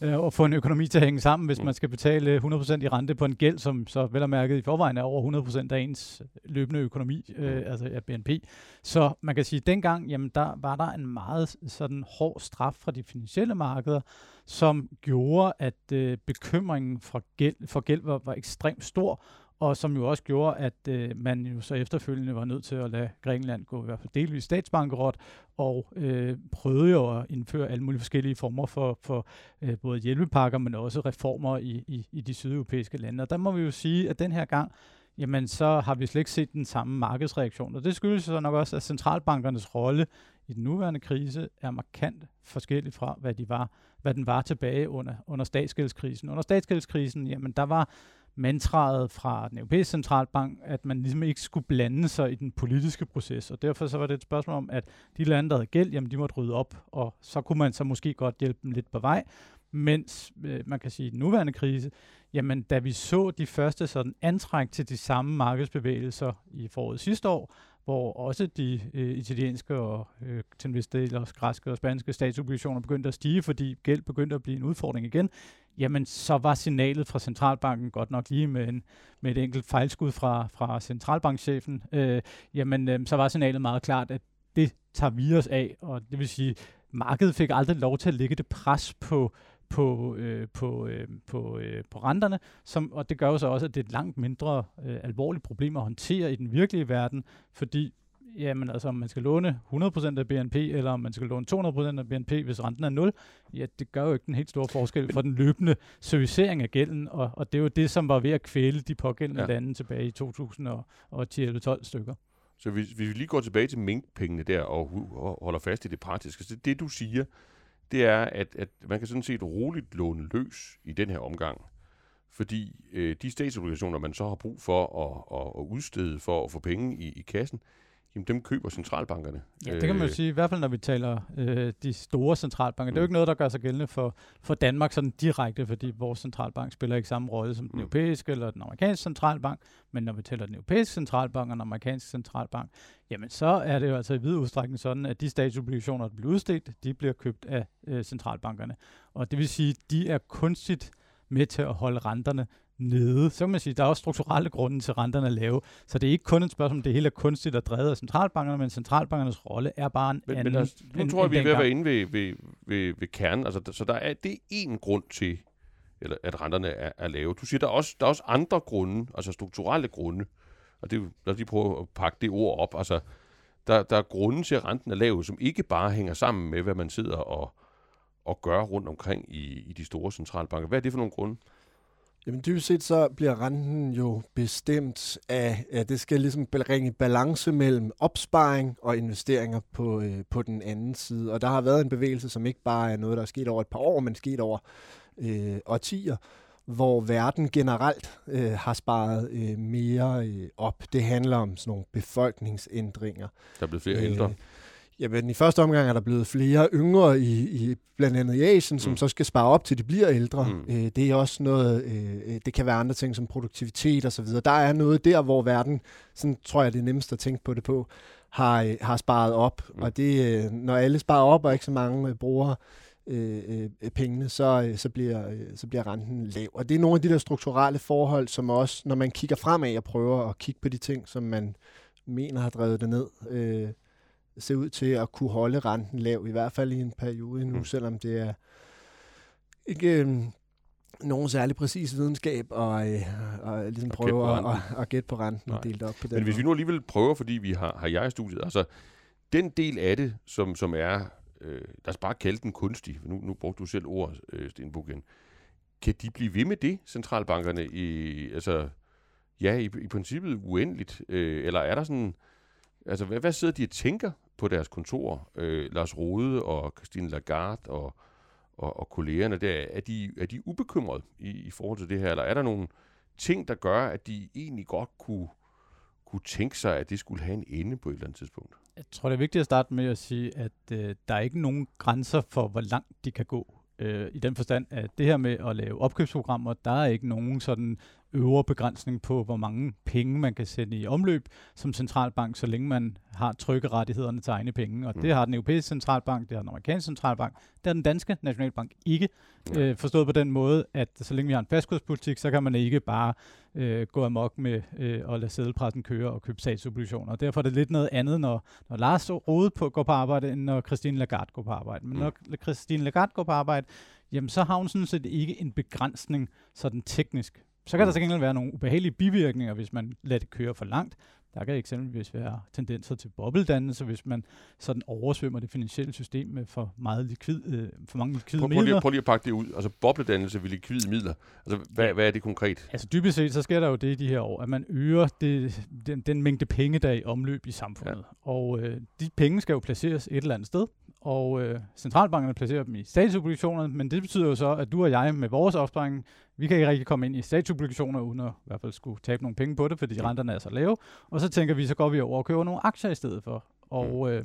D: øh, at få en økonomi til at hænge sammen, hvis mm. man skal betale 100 procent i rente på en gæld, som så vel og mærket i forvejen er over 100 procent af ens løbende økonomi, øh, mm. altså af BNP. Så man kan sige, at dengang, jamen, der var der en meget sådan hård straf fra de finansielle markeder, som gjorde, at øh, bekymringen for gæld, for gæld var, var ekstremt stor, og som jo også gjorde, at øh, man jo så efterfølgende var nødt til at lade Grækenland gå i hvert fald delvis statsbankerot, og øh, prøvede jo at indføre alle mulige forskellige former for, for øh, både hjælpepakker, men også reformer i, i, i de sydeuropæiske lande. Og der må vi jo sige, at den her gang, jamen så har vi slet ikke set den samme markedsreaktion. Og det skyldes så nok også, at centralbankernes rolle i den nuværende krise er markant forskellig fra, hvad, de var, hvad den var tilbage under, under statsgældskrisen. Under statsgældskrisen, jamen der var mantraet fra den europæiske centralbank, at man ligesom ikke skulle blande sig i den politiske proces. Og derfor så var det et spørgsmål om, at de lande, der havde gæld, jamen de måtte rydde op, og så kunne man så måske godt hjælpe dem lidt på vej. Mens øh, man kan sige, den nuværende krise, jamen da vi så de første sådan antræk til de samme markedsbevægelser i foråret sidste år, hvor også de øh, italienske og øh, til en vis del også græske og spanske statsobligationer begyndte at stige, fordi gæld begyndte at blive en udfordring igen, jamen så var signalet fra centralbanken godt nok lige med, en, med et enkelt fejlskud fra, fra centralbankchefen, øh, jamen øh, så var signalet meget klart, at det tager vi os af, og det vil sige, markedet fik aldrig lov til at lægge det pres på, på, øh, på, øh, på, øh, på renterne, som, og det gør jo så også, at det er et langt mindre øh, alvorligt problem at håndtere i den virkelige verden, fordi jamen altså, om man skal låne 100% af BNP, eller om man skal låne 200% af BNP, hvis renten er 0, ja, det gør jo ikke den helt store forskel for den løbende servicering af gælden, og, og det er jo det, som var ved at kvæle de pågældende ja. lande tilbage i 2010-11-12 stykker.
A: Så hvis, hvis vi lige går tilbage til minkpengene der, og, og holder fast i det praktiske, så det du siger, det er, at, at man kan sådan set roligt låne løs i den her omgang. Fordi øh, de statsobligationer, man så har brug for at, at, at udstede for at få penge i, i kassen, jamen dem køber centralbankerne.
D: Ja, det kan man jo øh, sige, i hvert fald når vi taler øh, de store centralbanker. Mm. Det er jo mm. ikke noget, der gør sig gældende for, for Danmark sådan direkte, fordi vores centralbank spiller ikke samme rolle som den mm. europæiske eller den amerikanske centralbank, men når vi taler den europæiske centralbank og den amerikanske centralbank, jamen så er det jo altså i vid udstrækning sådan, at de statsobligationer, der bliver udstedt, de bliver købt af øh, centralbankerne. Og det vil sige, de er kunstigt med til at holde renterne nede. Så kan man sige, at der er også strukturelle grunde til, at renterne er lave. Så det er ikke kun et spørgsmål, om det hele er kunstigt og drevet af centralbankerne, men centralbankernes rolle er bare en
A: men,
D: anden.
A: Men altså, nu tror jeg, vi er ved at være inde ved, ved, ved, ved kernen. Altså, så der er, det er en grund til, eller, at renterne er, er lave. Du siger, der er, også, der er også andre grunde, altså strukturelle grunde. Og det, lad os lige prøve at pakke det ord op. Altså, der, der er grunde til, at renten er lav, som ikke bare hænger sammen med, hvad man sidder og, og gør rundt omkring i, i de store centralbanker. Hvad er det for nogle grunde?
C: Jamen dybest set så bliver renten jo bestemt af, at det skal ligesom bringe balance mellem opsparing og investeringer på, øh, på den anden side. Og der har været en bevægelse, som ikke bare er noget, der er sket over et par år, men sket over øh, årtier, hvor verden generelt øh, har sparet øh, mere øh, op. Det handler om sådan nogle befolkningsændringer.
A: Der er blevet flere øh, ældre.
C: Jamen, i første omgang er der blevet flere yngre i, i blandt andet i Asien, som mm. så skal spare op til de bliver ældre. Mm. Øh, det er også noget, øh, det kan være andre ting som produktivitet og så videre. Der er noget der, hvor verden, sådan tror jeg det er nemmest at tænke på det på, har, øh, har sparet op. Mm. Og det, øh, når alle sparer op, og ikke så mange øh, bruger øh, øh, pengene, så, øh, så, bliver, øh, så bliver renten lav. Og det er nogle af de der strukturelle forhold, som også, når man kigger fremad og prøver at kigge på de ting, som man mener har drevet det ned, øh, ser ud til at kunne holde renten lav, i hvert fald i en periode nu, mm. selvom det er ikke øh, nogen særlig præcis videnskab og, øh, og ligesom prøve at, at, at gætte på renten Nej. og dele det op på den
A: Men hvis
C: måde.
A: vi nu alligevel prøver, fordi vi har, har jeg i studiet, altså den del af det, som, som er, øh, lad os bare kalde den kunstig, nu, nu brugte du selv ordet, øh, Stenbukken, kan de blive ved med det, centralbankerne, i, altså, ja, i, i princippet uendeligt, øh, eller er der sådan, altså hvad, hvad sidder de og tænker på deres kontor, øh, Lars Rode og Christine Lagarde og, og, og kollegerne der, er de, er de ubekymrede i, i forhold til det her, eller er der nogle ting, der gør, at de egentlig godt kunne, kunne tænke sig, at det skulle have en ende på et eller andet tidspunkt?
D: Jeg tror, det er vigtigt at starte med at sige, at øh, der er ikke nogen grænser for, hvor langt de kan gå. Øh, I den forstand, at det her med at lave opkøbsprogrammer, der er ikke nogen sådan øvre begrænsning på, hvor mange penge man kan sætte i omløb som centralbank, så længe man har trykkerettighederne til egne penge. Og mm. det har den europæiske centralbank, det har den amerikanske centralbank, det har den danske nationalbank ikke. Ja. Øh, forstået på den måde, at så længe vi har en fastkurspolitik, så kan man ikke bare øh, gå amok med øh, at lade sædelpressen køre og købe statsobligationer. Og derfor er det lidt noget andet, når, når Lars Rode på, går på arbejde, end når Christine Lagarde går på arbejde. Men mm. når Christine Lagarde går på arbejde, jamen så har hun sådan set ikke en begrænsning sådan teknisk Så kan der
A: Mm.
D: til gengæld være nogle ubehagelige bivirkninger, hvis man lader det køre for langt. Der kan eksempelvis være tendenser til bobbeldannelse, hvis man sådan oversvømmer det finansielle system med for meget likvid, øh, for mange likvide
A: Prøv, prøv, lige,
D: midler.
A: prøv lige at pakke det ud. Altså bobledannelse ved likvide midler. Altså, hvad, hvad er det konkret?
D: Altså dybest set, så sker der jo det i de her år, at man øger det, den, den mængde penge, der er i omløb i samfundet. Ja. Og øh, de penge skal jo placeres et eller andet sted, og øh, centralbankerne placerer dem i statsobligationer, men det betyder jo så, at du og jeg med vores opsparing, vi kan ikke rigtig komme ind i statsobligationer, uden at i hvert fald skulle tabe nogle penge på det, fordi renterne er så lave. Og så tænker vi, så går vi over og køber nogle aktier i stedet for. Og øh,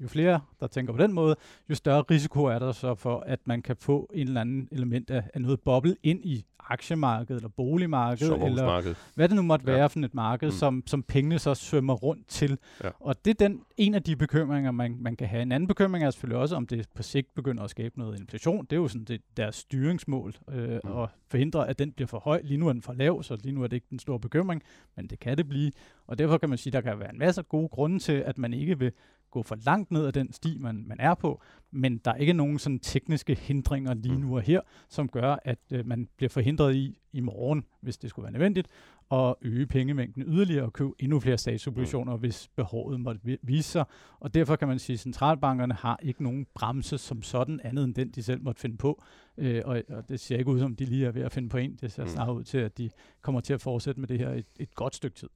D: jo flere, der tænker på den måde, jo større risiko er der så for, at man kan få en eller anden element af, af noget boble ind i aktiemarkedet, eller boligmarkedet, eller hvad det nu måtte
A: Ja.
D: være for et marked,
A: mm.
D: som, som pengene så svømmer rundt til.
A: Ja.
D: Og det er den, en af de bekymringer, man, man kan have. En anden bekymring er selvfølgelig også, om det på sigt begynder at skabe noget inflation. Det er jo sådan det, deres styringsmål, øh,
A: Mm.
D: og forhindre, at den bliver for høj. Lige nu er den for lav, så lige nu er det ikke den store bekymring, men det kan det blive. Og derfor kan man sige, at der kan være en masse gode grunde til, at man ikke vil gå for langt ned ad den sti, man, man er på, men der er ikke nogen sådan tekniske hindringer lige
A: Mm.
D: nu og her, som gør, at øh, man bliver forhindret i i morgen, hvis det skulle være nødvendigt, at øge pengemængden yderligere og købe endnu flere statsobligationer, hvis behovet måtte vi- vise sig. Og derfor kan man sige, at centralbankerne har ikke nogen bremse som sådan, andet end den, de selv måtte finde på. Øh, og, og det ser ikke ud som, de lige er ved at finde på en. Det ser
A: Mm.
D: snarere ud til, at de kommer til at fortsætte med det her et, et godt stykke tid.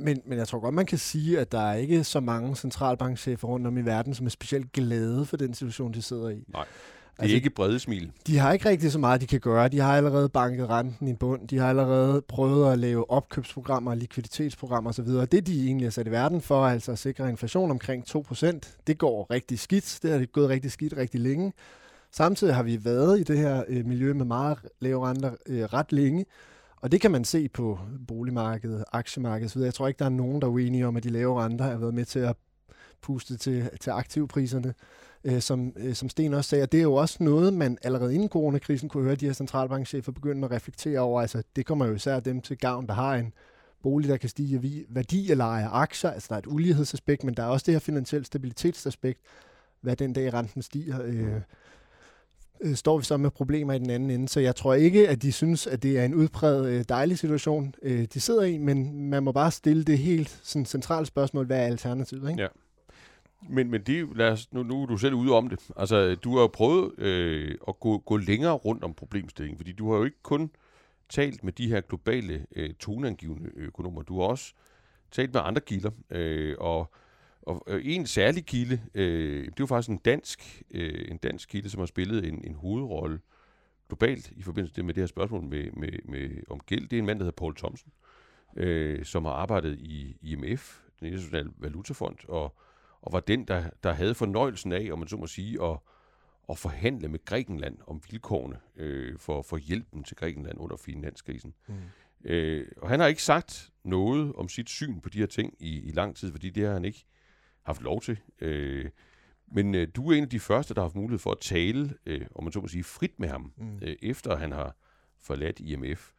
C: Men, men jeg tror godt, man kan sige, at der er ikke så mange centralbankchefer rundt om i verden, som er specielt glade for den situation, de sidder i.
A: Nej. Det er ikke brede smil.
C: De har ikke rigtig så meget, de kan gøre. De har allerede banket renten i bund. De har allerede prøvet at lave opkøbsprogrammer, likviditetsprogrammer osv. Det, de egentlig er sat i verden for, altså at sikre inflation omkring 2%, det går rigtig skidt. Det har det gået rigtig skidt rigtig længe. Samtidig har vi været i det her øh, miljø med meget lave renter øh, ret længe. Og det kan man se på boligmarkedet, aktiemarkedet osv. Jeg tror ikke, der er nogen, der er uenige om, at de lave renter har været med til at puste til, til aktivpriserne øh, som, øh, som Sten også sagde. Og det er jo også noget, man allerede inden coronakrisen kunne høre de her centralbankchefer begynde at reflektere over. Altså, det kommer jo især dem til gavn, der har en bolig, der kan stige i værdi eller ejer aktier. Altså, der er et ulighedsaspekt, men der er også det her finansielle stabilitetsaspekt. Hvad den dag renten stiger, øh, øh, står vi så med problemer i den anden ende. Så jeg tror ikke, at de synes, at det er en udpræget øh, dejlig situation, øh, de sidder i, men man må bare stille det helt sådan, centrale spørgsmål, hvad er alternativet? Ikke?
A: Ja. Men, men det, lad os, nu, nu er du selv ude om det. Altså, du har jo prøvet øh, at gå, gå længere rundt om problemstillingen, fordi du har jo ikke kun talt med de her globale øh, toneangivende økonomer. Du har også talt med andre kilder, øh, og, og øh, en særlig kilde, øh, det jo faktisk en dansk, øh, en dansk kilde, som har spillet en, en hovedrolle globalt i forbindelse med det her spørgsmål med, med, med, om gæld. Det er en mand, der hedder Paul Thomsen, øh, som har arbejdet i IMF, den internationale valutafond, og, og var den, der, der havde fornøjelsen af, om man så må sige, at, at forhandle med Grækenland om vilkårene øh, for, for hjælpen til Grækenland under finanskrisen.
C: Mm.
A: Øh, og han har ikke sagt noget om sit syn på de her ting i, i lang tid, fordi det har han ikke haft lov til. Øh, men øh, du er en af de første, der har haft mulighed for at tale, øh, om man så må sige, frit med ham,
C: Mm.
A: øh, efter han har forladt IMF.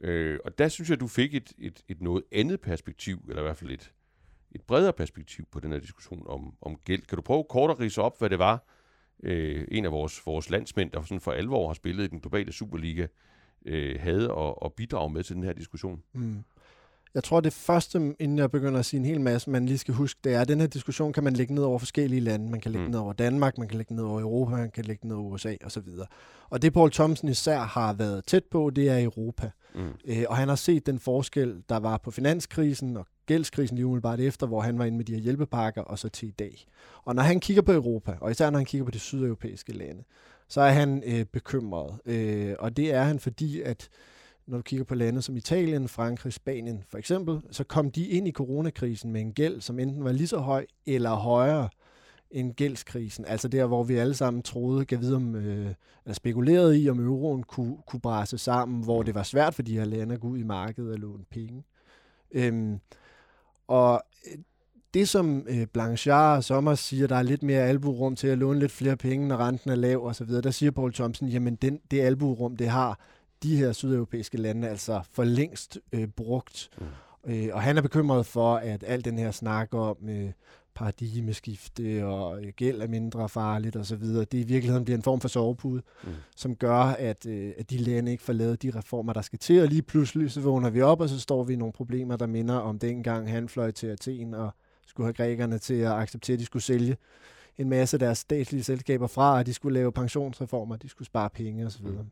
A: Øh, og der synes jeg, du fik et, et, et noget andet perspektiv, eller i hvert fald et, et bredere perspektiv på den her diskussion om, om gæld. Kan du prøve kort at rise op, hvad det var, øh, en af vores, vores landsmænd, der sådan for alvor har spillet i den globale Superliga, øh, havde at, at bidrage med til den her diskussion?
C: Mm. Jeg tror, det første, inden jeg begynder at sige en hel masse, man lige skal huske, det er, at den her diskussion kan man lægge ned over forskellige lande. Man kan lægge
A: Mm.
C: ned over Danmark, man kan lægge ned over Europa, man kan lægge ned over USA osv. Og det Paul Thomsen især har været tæt på, det er Europa.
A: Mm.
C: Øh, og han har set den forskel, der var på finanskrisen og gældskrisen lige umiddelbart efter, hvor han var inde med de her hjælpepakker, og så til i dag. Og når han kigger på Europa, og især når han kigger på de sydeuropæiske lande, så er han øh, bekymret. Øh, og det er han, fordi at når du kigger på lande som Italien, Frankrig, Spanien for eksempel, så kom de ind i coronakrisen med en gæld, som enten var lige så høj eller højere end gældskrisen. Altså der, hvor vi alle sammen troede, gav vide om, øh, eller spekulerede i, om euroen kunne, kunne brase sammen, hvor det var svært for de her lande at gå ud i markedet og låne penge. Øhm, og øh, det, som øh, Blanchard og Sommer siger, der er lidt mere albuerum til at låne lidt flere penge, når renten er lav osv., der siger Paul Thompson, jamen den, det albuerum, det har de her sydeuropæiske lande altså for længst øh, brugt.
A: Mm.
C: Øh, og han er bekymret for, at al den her snak om øh, paradigmeskifte, og øh, gæld er mindre farligt osv. Det i virkeligheden bliver en form for sovepude, mm. som gør, at, øh, at de lande ikke får lavet de reformer, der skal til, og lige pludselig så vågner vi op, og så står vi i nogle problemer, der minder om dengang han fløj til Athen og skulle have grækerne til at acceptere, at de skulle sælge en masse af deres statslige selskaber fra, at de skulle lave pensionsreformer, de skulle spare penge osv. Mm.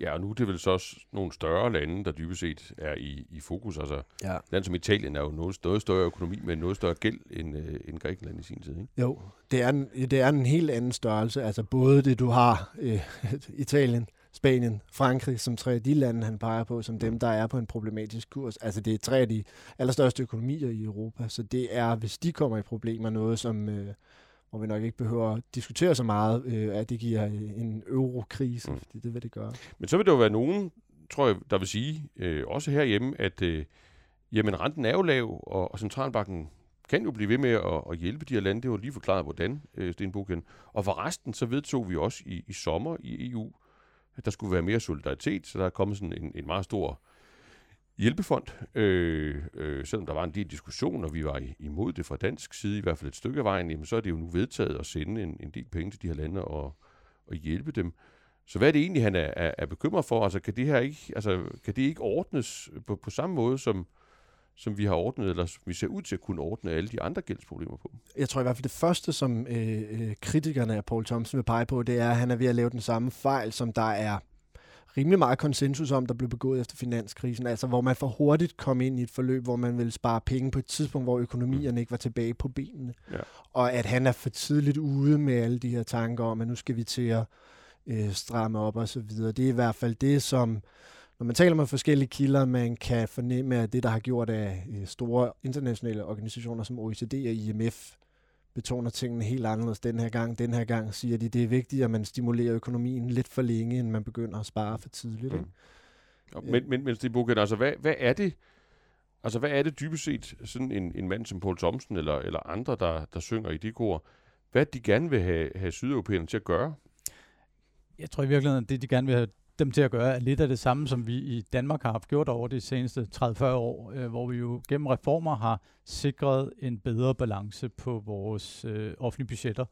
A: Ja, og nu er det vel så også nogle større lande, der dybest set er i, i fokus. Altså, ja. land som Italien er jo noget, noget større økonomi med noget større gæld end, øh, end Grækenland i sin tid. Ikke?
C: Jo, det er, en, det er en helt anden størrelse. Altså både det, du har øh, Italien, Spanien, Frankrig, som tre af de lande, han peger på, som dem, der er på en problematisk kurs. Altså det er tre af de allerstørste økonomier i Europa, så det er, hvis de kommer i problemer, noget som... Øh, hvor vi nok ikke behøver at diskutere så meget, øh, at det giver en eurokrise, mm. fordi det vil det gøre.
A: Men så vil der jo være nogen, tror jeg, der vil sige, øh, også herhjemme, at øh, jamen, renten er jo lav, og, og centralbanken kan jo blive ved med at, at hjælpe de her lande. Det var lige forklaret, hvordan, øh, Sten Buchen. Og for resten, så vedtog vi også i, i sommer i EU, at der skulle være mere solidaritet, så der er kommet sådan en, en meget stor hjælpefond, øh, øh, selvom der var en del diskussion, og vi var imod det fra dansk side, i hvert fald et stykke af vejen, jamen, så er det jo nu vedtaget at sende en, en del penge til de her lande og, og hjælpe dem. Så hvad er det egentlig, han er, er, er bekymret for? Altså, kan det her ikke, altså, kan det ikke ordnes på, på samme måde, som, som vi har ordnet, eller som vi ser ud til at kunne ordne alle de andre gældsproblemer på?
C: Jeg tror i hvert fald, det første, som øh, øh kritikerne af Paul Thompson vil pege på, det er, at han er ved at lave den samme fejl, som der er rimelig meget konsensus om, der blev begået efter finanskrisen, altså hvor man for hurtigt kom ind i et forløb, hvor man ville spare penge på et tidspunkt, hvor økonomierne ikke var tilbage på benene. Ja. Og at han er for tidligt ude med alle de her tanker om, at nu skal vi til at øh, stramme op og så videre. Det er i hvert fald det, som når man taler med forskellige kilder, man kan fornemme, at det, der har gjort af øh, store internationale organisationer som OECD og IMF, betoner tingene helt anderledes den her gang. Den her gang siger de, det er vigtigt, at man stimulerer økonomien lidt for længe, end man begynder at spare for tidligt. Mm.
A: Ikke? Men, men, men Stig Bukken, altså hvad, hvad er det, altså hvad er det dybest set, sådan en, en mand som Paul Thomsen eller, eller andre, der, der synger i de kor, hvad de gerne vil have, have sydeuropæerne til at gøre?
D: Jeg tror i virkeligheden, at det de gerne vil have dem til at gøre er lidt af det samme, som vi i Danmark har haft gjort over de seneste 30-40 år, øh, hvor vi jo gennem reformer har sikret en bedre balance på vores øh, offentlige budgetter.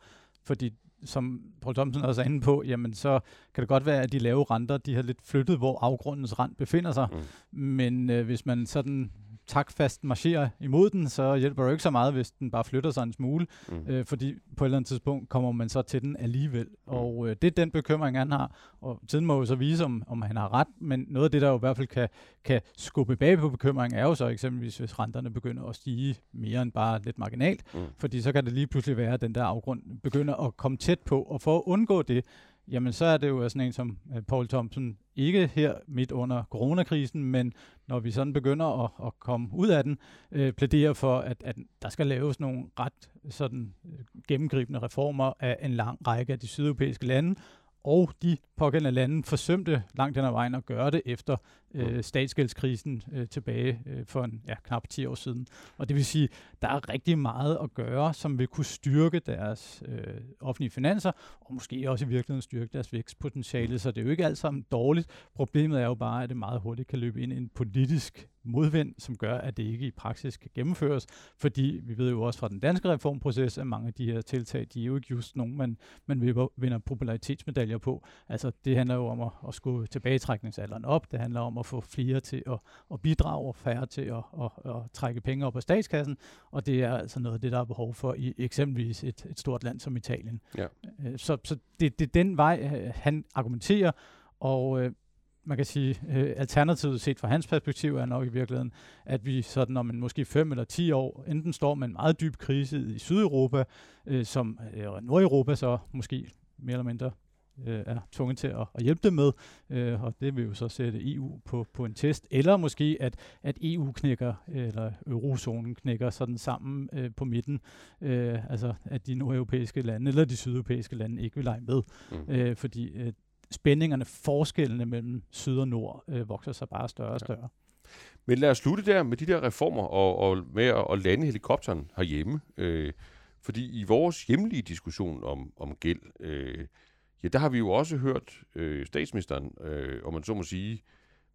D: Fordi som Paul Thomsen også er inde på, jamen så kan det godt være, at de lave renter, de har lidt flyttet, hvor afgrundens rent befinder sig. Mm. Men øh, hvis man sådan taktfast marcherer imod den, så hjælper det jo ikke så meget, hvis den bare flytter sig en smule, mm. øh, fordi på et eller andet tidspunkt kommer man så til den alligevel. Mm. Og øh, det er den bekymring, han har, og tiden må jo så vise, om, om han har ret, men noget af det, der jo i hvert fald kan, kan skubbe bag på bekymringen, er jo så eksempelvis, hvis renterne begynder at stige mere end bare lidt marginalt, mm. fordi så kan det lige pludselig være, at den der afgrund begynder at komme tæt på, og for at undgå det, jamen så er det jo sådan en som øh, Paul Thompson, ikke her midt under coronakrisen, men når vi sådan begynder at, at komme ud af den, øh, plæderer for, at, at der skal laves nogle ret sådan øh, gennemgribende reformer af en lang række af de sydeuropæiske lande, og de pågældende lande forsømte langt den ad vejen at gøre det efter øh, statsgældskrisen øh, tilbage øh, for en, ja, knap 10 år siden. Og det vil sige, der er rigtig meget at gøre, som vil kunne styrke deres øh, offentlige finanser, og måske også i virkeligheden styrke deres vækstpotentiale. Så det er jo ikke alt sammen dårligt. Problemet er jo bare, at det meget hurtigt kan løbe ind i en politisk modvind, som gør, at det ikke i praksis kan gennemføres, fordi vi ved jo også fra den danske reformproces, at mange af de her tiltag, de er jo ikke just nogen, man, man vinder popularitetsmedaljer på. Altså, det handler jo om at, at skubbe tilbagetrækningsalderen op, det handler om at få flere til at, at bidrage og færre til at, at, at trække penge op af statskassen, og det er altså noget af det, der er behov for i eksempelvis et, et stort land som Italien. Ja. Øh, så, så det, det er den vej, øh, han argumenterer, og øh, man kan sige, øh, alternativet set fra hans perspektiv er nok i virkeligheden, at vi sådan om en måske fem eller ti år enten står med en meget dyb krise i Sydeuropa, øh, som øh, Nordeuropa så måske mere eller mindre øh, er tvunget til at, at hjælpe dem med, øh, og det vil jo så sætte EU på, på en test, eller måske at, at EU knækker, eller eurozonen knækker sådan sammen øh, på midten, øh, altså at de nordeuropæiske lande, eller de sydeuropæiske lande ikke vil lege med, mm. øh, fordi øh, spændingerne, forskellene mellem syd og nord, øh, vokser sig bare større og større. Ja.
A: Men lad os slutte der med de der reformer og, og med at, at lande helikopteren herhjemme. Øh, fordi i vores hjemlige diskussion om, om gæld, øh, ja, der har vi jo også hørt øh, statsministeren, øh, om man så må sige,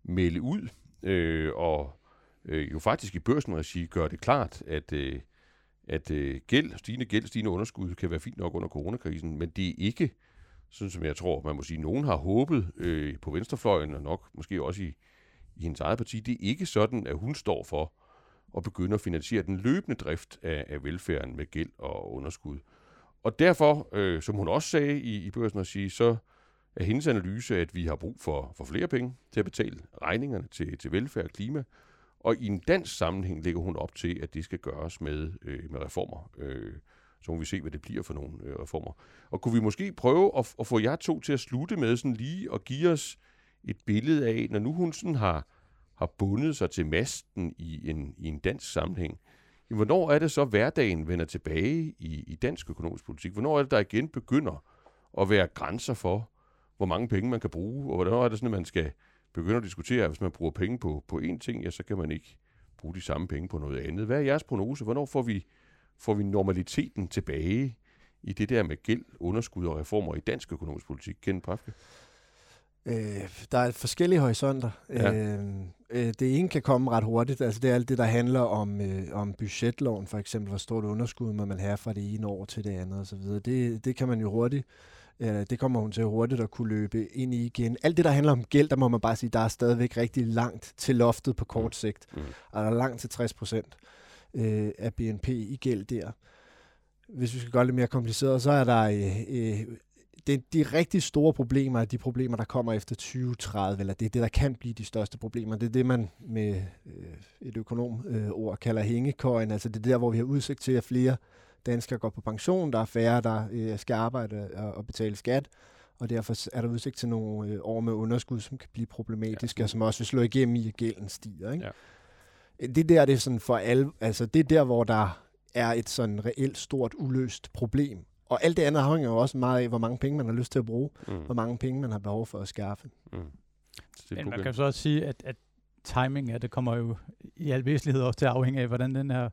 A: melde ud, øh, og øh, jo faktisk i børsenregi gør det klart, at, øh, at øh, gæld, stigende gæld, stigende underskud kan være fint nok under coronakrisen, men det er ikke, sådan som jeg tror, man må sige, nogen har håbet øh, på venstrefløjen, og nok måske også i, i hendes eget parti, det er ikke sådan, at hun står for at begynde at finansiere den løbende drift af, af velfærden med gæld og underskud. Og derfor, øh, som hun også sagde i, i børsen at sige, så er hendes analyse, at vi har brug for, for flere penge til at betale regningerne til, til velfærd og klima. Og i en dansk sammenhæng lægger hun op til, at det skal gøres med, øh, med reformer. Øh, så må vi se, hvad det bliver for nogle øh, reformer. Og kunne vi måske prøve at, at få jer to til at slutte med sådan lige og give os et billede af, når nu hun sådan har, har bundet sig til masten i en, i en dansk sammenhæng, jamen, hvornår er det så, hverdagen vender tilbage i, i dansk økonomisk politik? Hvornår er det, der igen begynder at være grænser for, hvor mange penge man kan bruge, og hvornår er det sådan, at man skal begynde at diskutere, at hvis man bruger penge på, på én ting, ja, så kan man ikke bruge de samme penge på noget andet. Hvad er jeres prognose? Hvornår får vi, får vi normaliteten tilbage i det der med gæld, underskud og reformer i dansk økonomisk politik? Kend Prafke?
C: Øh, der er forskellige horisonter. Ja. Øh, øh, det ene kan komme ret hurtigt. Altså, det er alt det, der handler om, øh, om budgetloven, for eksempel. Hvor stort underskud må man have fra det ene år til det andet osv. Det, det kan man jo hurtigt Øh, det kommer hun til hurtigt at kunne løbe ind i igen. Alt det, der handler om gæld, der må man bare sige, der er stadigvæk rigtig langt til loftet på kort sigt. Mm. Og der er langt til 60 procent øh, af BNP i gæld der. Hvis vi skal gøre det lidt mere kompliceret, så er der øh, øh, det, de rigtig store problemer er de problemer, der kommer efter 2030, eller det er det, der kan blive de største problemer. Det er det, man med øh, et økonomord øh, kalder hængekøjen. Altså det er der, hvor vi har udsigt til, at flere danskere går på pension, der er færre, der øh, skal arbejde og, og betale skat, og derfor er der udsigt til nogle øh, år med underskud, som kan blive problematiske, ja. og som også vil slå igennem i, at gælden stiger. Ikke? Ja. Det der det er sådan for alle, altså det er der, hvor der er et sådan reelt stort uløst problem. Og alt det andet afhænger jo også meget af, hvor mange penge man har lyst til at bruge, mm. hvor mange penge man har behov for at skaffe. Mm.
D: Men man kan så også sige, at, at timing af det kommer jo i al væsentlighed også til at afhænge af, hvordan den her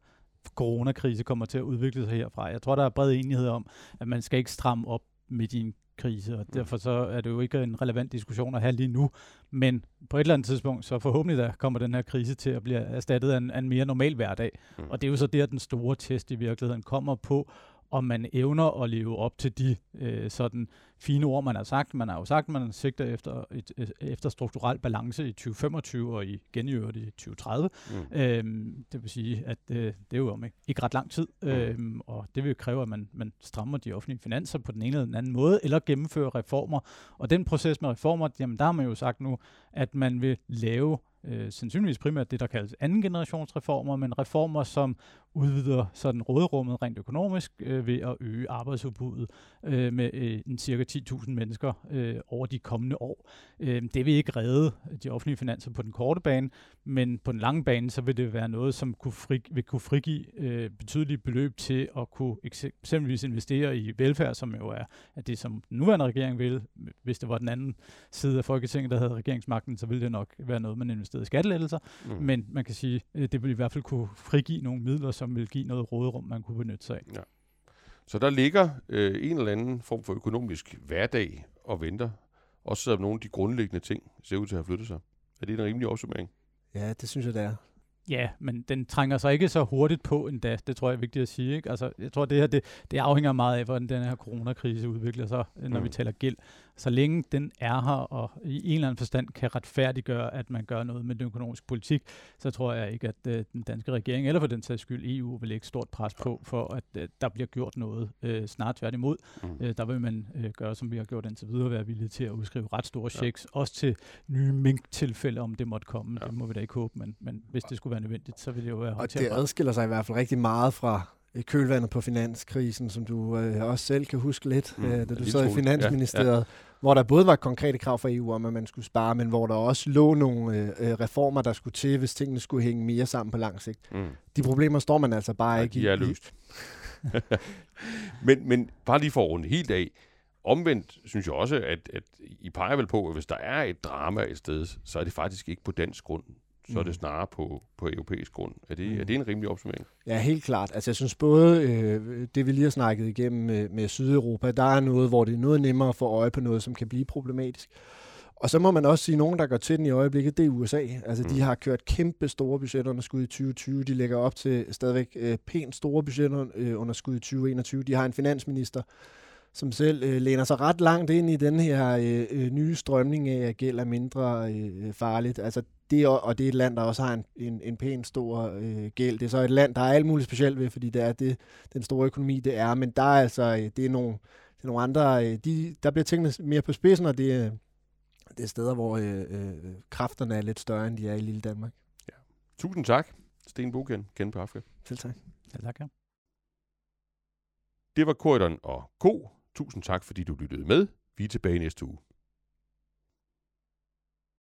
D: coronakrise kommer til at udvikle sig herfra. Jeg tror, der er bred enighed om, at man skal ikke stramme op midt i en krise, og mm. derfor så er det jo ikke en relevant diskussion at have lige nu. Men på et eller andet tidspunkt, så forhåbentlig der kommer den her krise til at blive erstattet af en, af en mere normal hverdag. Mm. Og det er jo så der, den store test i virkeligheden kommer på, om man evner at leve op til de øh, sådan fine ord, man har sagt. Man har jo sagt, at man sigter efter, et, efter strukturel balance i 2025 og i genøvrigt i 2030. Mm. Øhm, det vil sige, at øh, det er jo om ikke, ikke ret lang tid, mm. øhm, og det vil kræve, at man, man strammer de offentlige finanser på den ene eller den anden måde, eller gennemfører reformer. Og den proces med reformer, jamen der har man jo sagt nu, at man vil lave øh, sandsynligvis primært det, der kaldes anden generationsreformer, men reformer, som udvider sådan råderummet rent økonomisk øh, ved at øge arbejdsudbuddet øh, med øh, en cirka 10.000 mennesker øh, over de kommende år. Øh, det vil ikke redde de offentlige finanser på den korte bane, men på den lange bane, så vil det være noget, som kunne fri, vil kunne frigive øh, betydelige beløb til at kunne eksempelvis investere i velfærd, som jo er, at det, som den nuværende regering vil. Hvis det var den anden side af Folketinget, der havde regeringsmagten, så ville det nok være noget, man investerede i skattelettelser. Mm. Men man kan sige, at det vil i hvert fald kunne frigive nogle midler, som vil give noget råderum, man kunne benytte sig af. Ja.
A: Så der ligger øh, en eller anden form for økonomisk hverdag og venter, også selvom nogle af de grundlæggende ting ser ud til at have flyttet sig. Er det en rimelig opsummering?
C: Ja, det synes jeg, det er.
D: Ja, men den trænger sig ikke så hurtigt på endda. Det tror jeg er vigtigt at sige. Ikke? Altså, jeg tror, det her det, det afhænger meget af, hvordan den her coronakrise udvikler sig, når mm. vi taler gæld så længe den er her og i en eller anden forstand kan retfærdiggøre, at man gør noget med den økonomiske politik, så tror jeg ikke, at øh, den danske regering, eller for den sags skyld EU, vil lægge stort pres på, for at øh, der bliver gjort noget øh, snart tværtimod. Mm. Øh, der vil man øh, gøre, som vi har gjort indtil videre, være villige til at udskrive ret store checks, ja. også til nye mink-tilfælde, om det måtte komme. Ja. Det må vi da ikke håbe, men, men hvis det skulle være nødvendigt, så vil det jo være
C: Og det adskiller sig i hvert fald rigtig meget fra kølvandet på finanskrisen, som du øh, også selv kan huske lidt, mm. øh, da du sad i Finansministeriet, ja, ja. hvor der både var konkrete krav fra EU om, at man skulle spare, men hvor der også lå nogle øh, øh, reformer, der skulle til, hvis tingene skulle hænge mere sammen på lang sigt. Mm. De problemer står man altså bare ja, ikke
A: de i. er løst. men, men bare lige for at runde helt af, omvendt synes jeg også, at, at I peger vel på, at hvis der er et drama et sted, så er det faktisk ikke på dansk grund så er det mm. snarere på, på europæisk grund. Er det, mm. er det en rimelig opsummering?
C: Ja, helt klart. Altså jeg synes både, øh, det vi lige har snakket igennem med, med Sydeuropa, der er noget, hvor det er noget nemmere at få øje på noget, som kan blive problematisk. Og så må man også sige, at nogen, der går til den i øjeblikket, det er USA. Altså, mm. de
A: Mm.
C: har kørt kæmpe store budgetunderskud i 2020. De lægger op til stadigvæk øh, pænt store budgetunderskud i 2021. De har en finansminister, som selv øh, læner sig ret langt ind i den her øh, øh, nye strømning af, at gæld er mindre øh, farligt. Altså, det er, og det er et land, der også har en, en, en pænt stor øh, gæld. Det er så et land, der er alt muligt specielt ved, fordi det er det, den store økonomi, det er. Men der er altså, øh, det er nogle, det er nogle andre, øh, de, der bliver tingene mere på spidsen, og det, er- det er steder, hvor øh, øh, kræfterne er lidt større, end de er i lille Danmark.
A: Tusind tak, Sten Bogen, Ken Pafke.
C: Selv tak.
D: Ja, tak, ja.
A: Det var Korydon og Ko. Tusind tak, fordi du lyttede med. Vi er tilbage næste uge.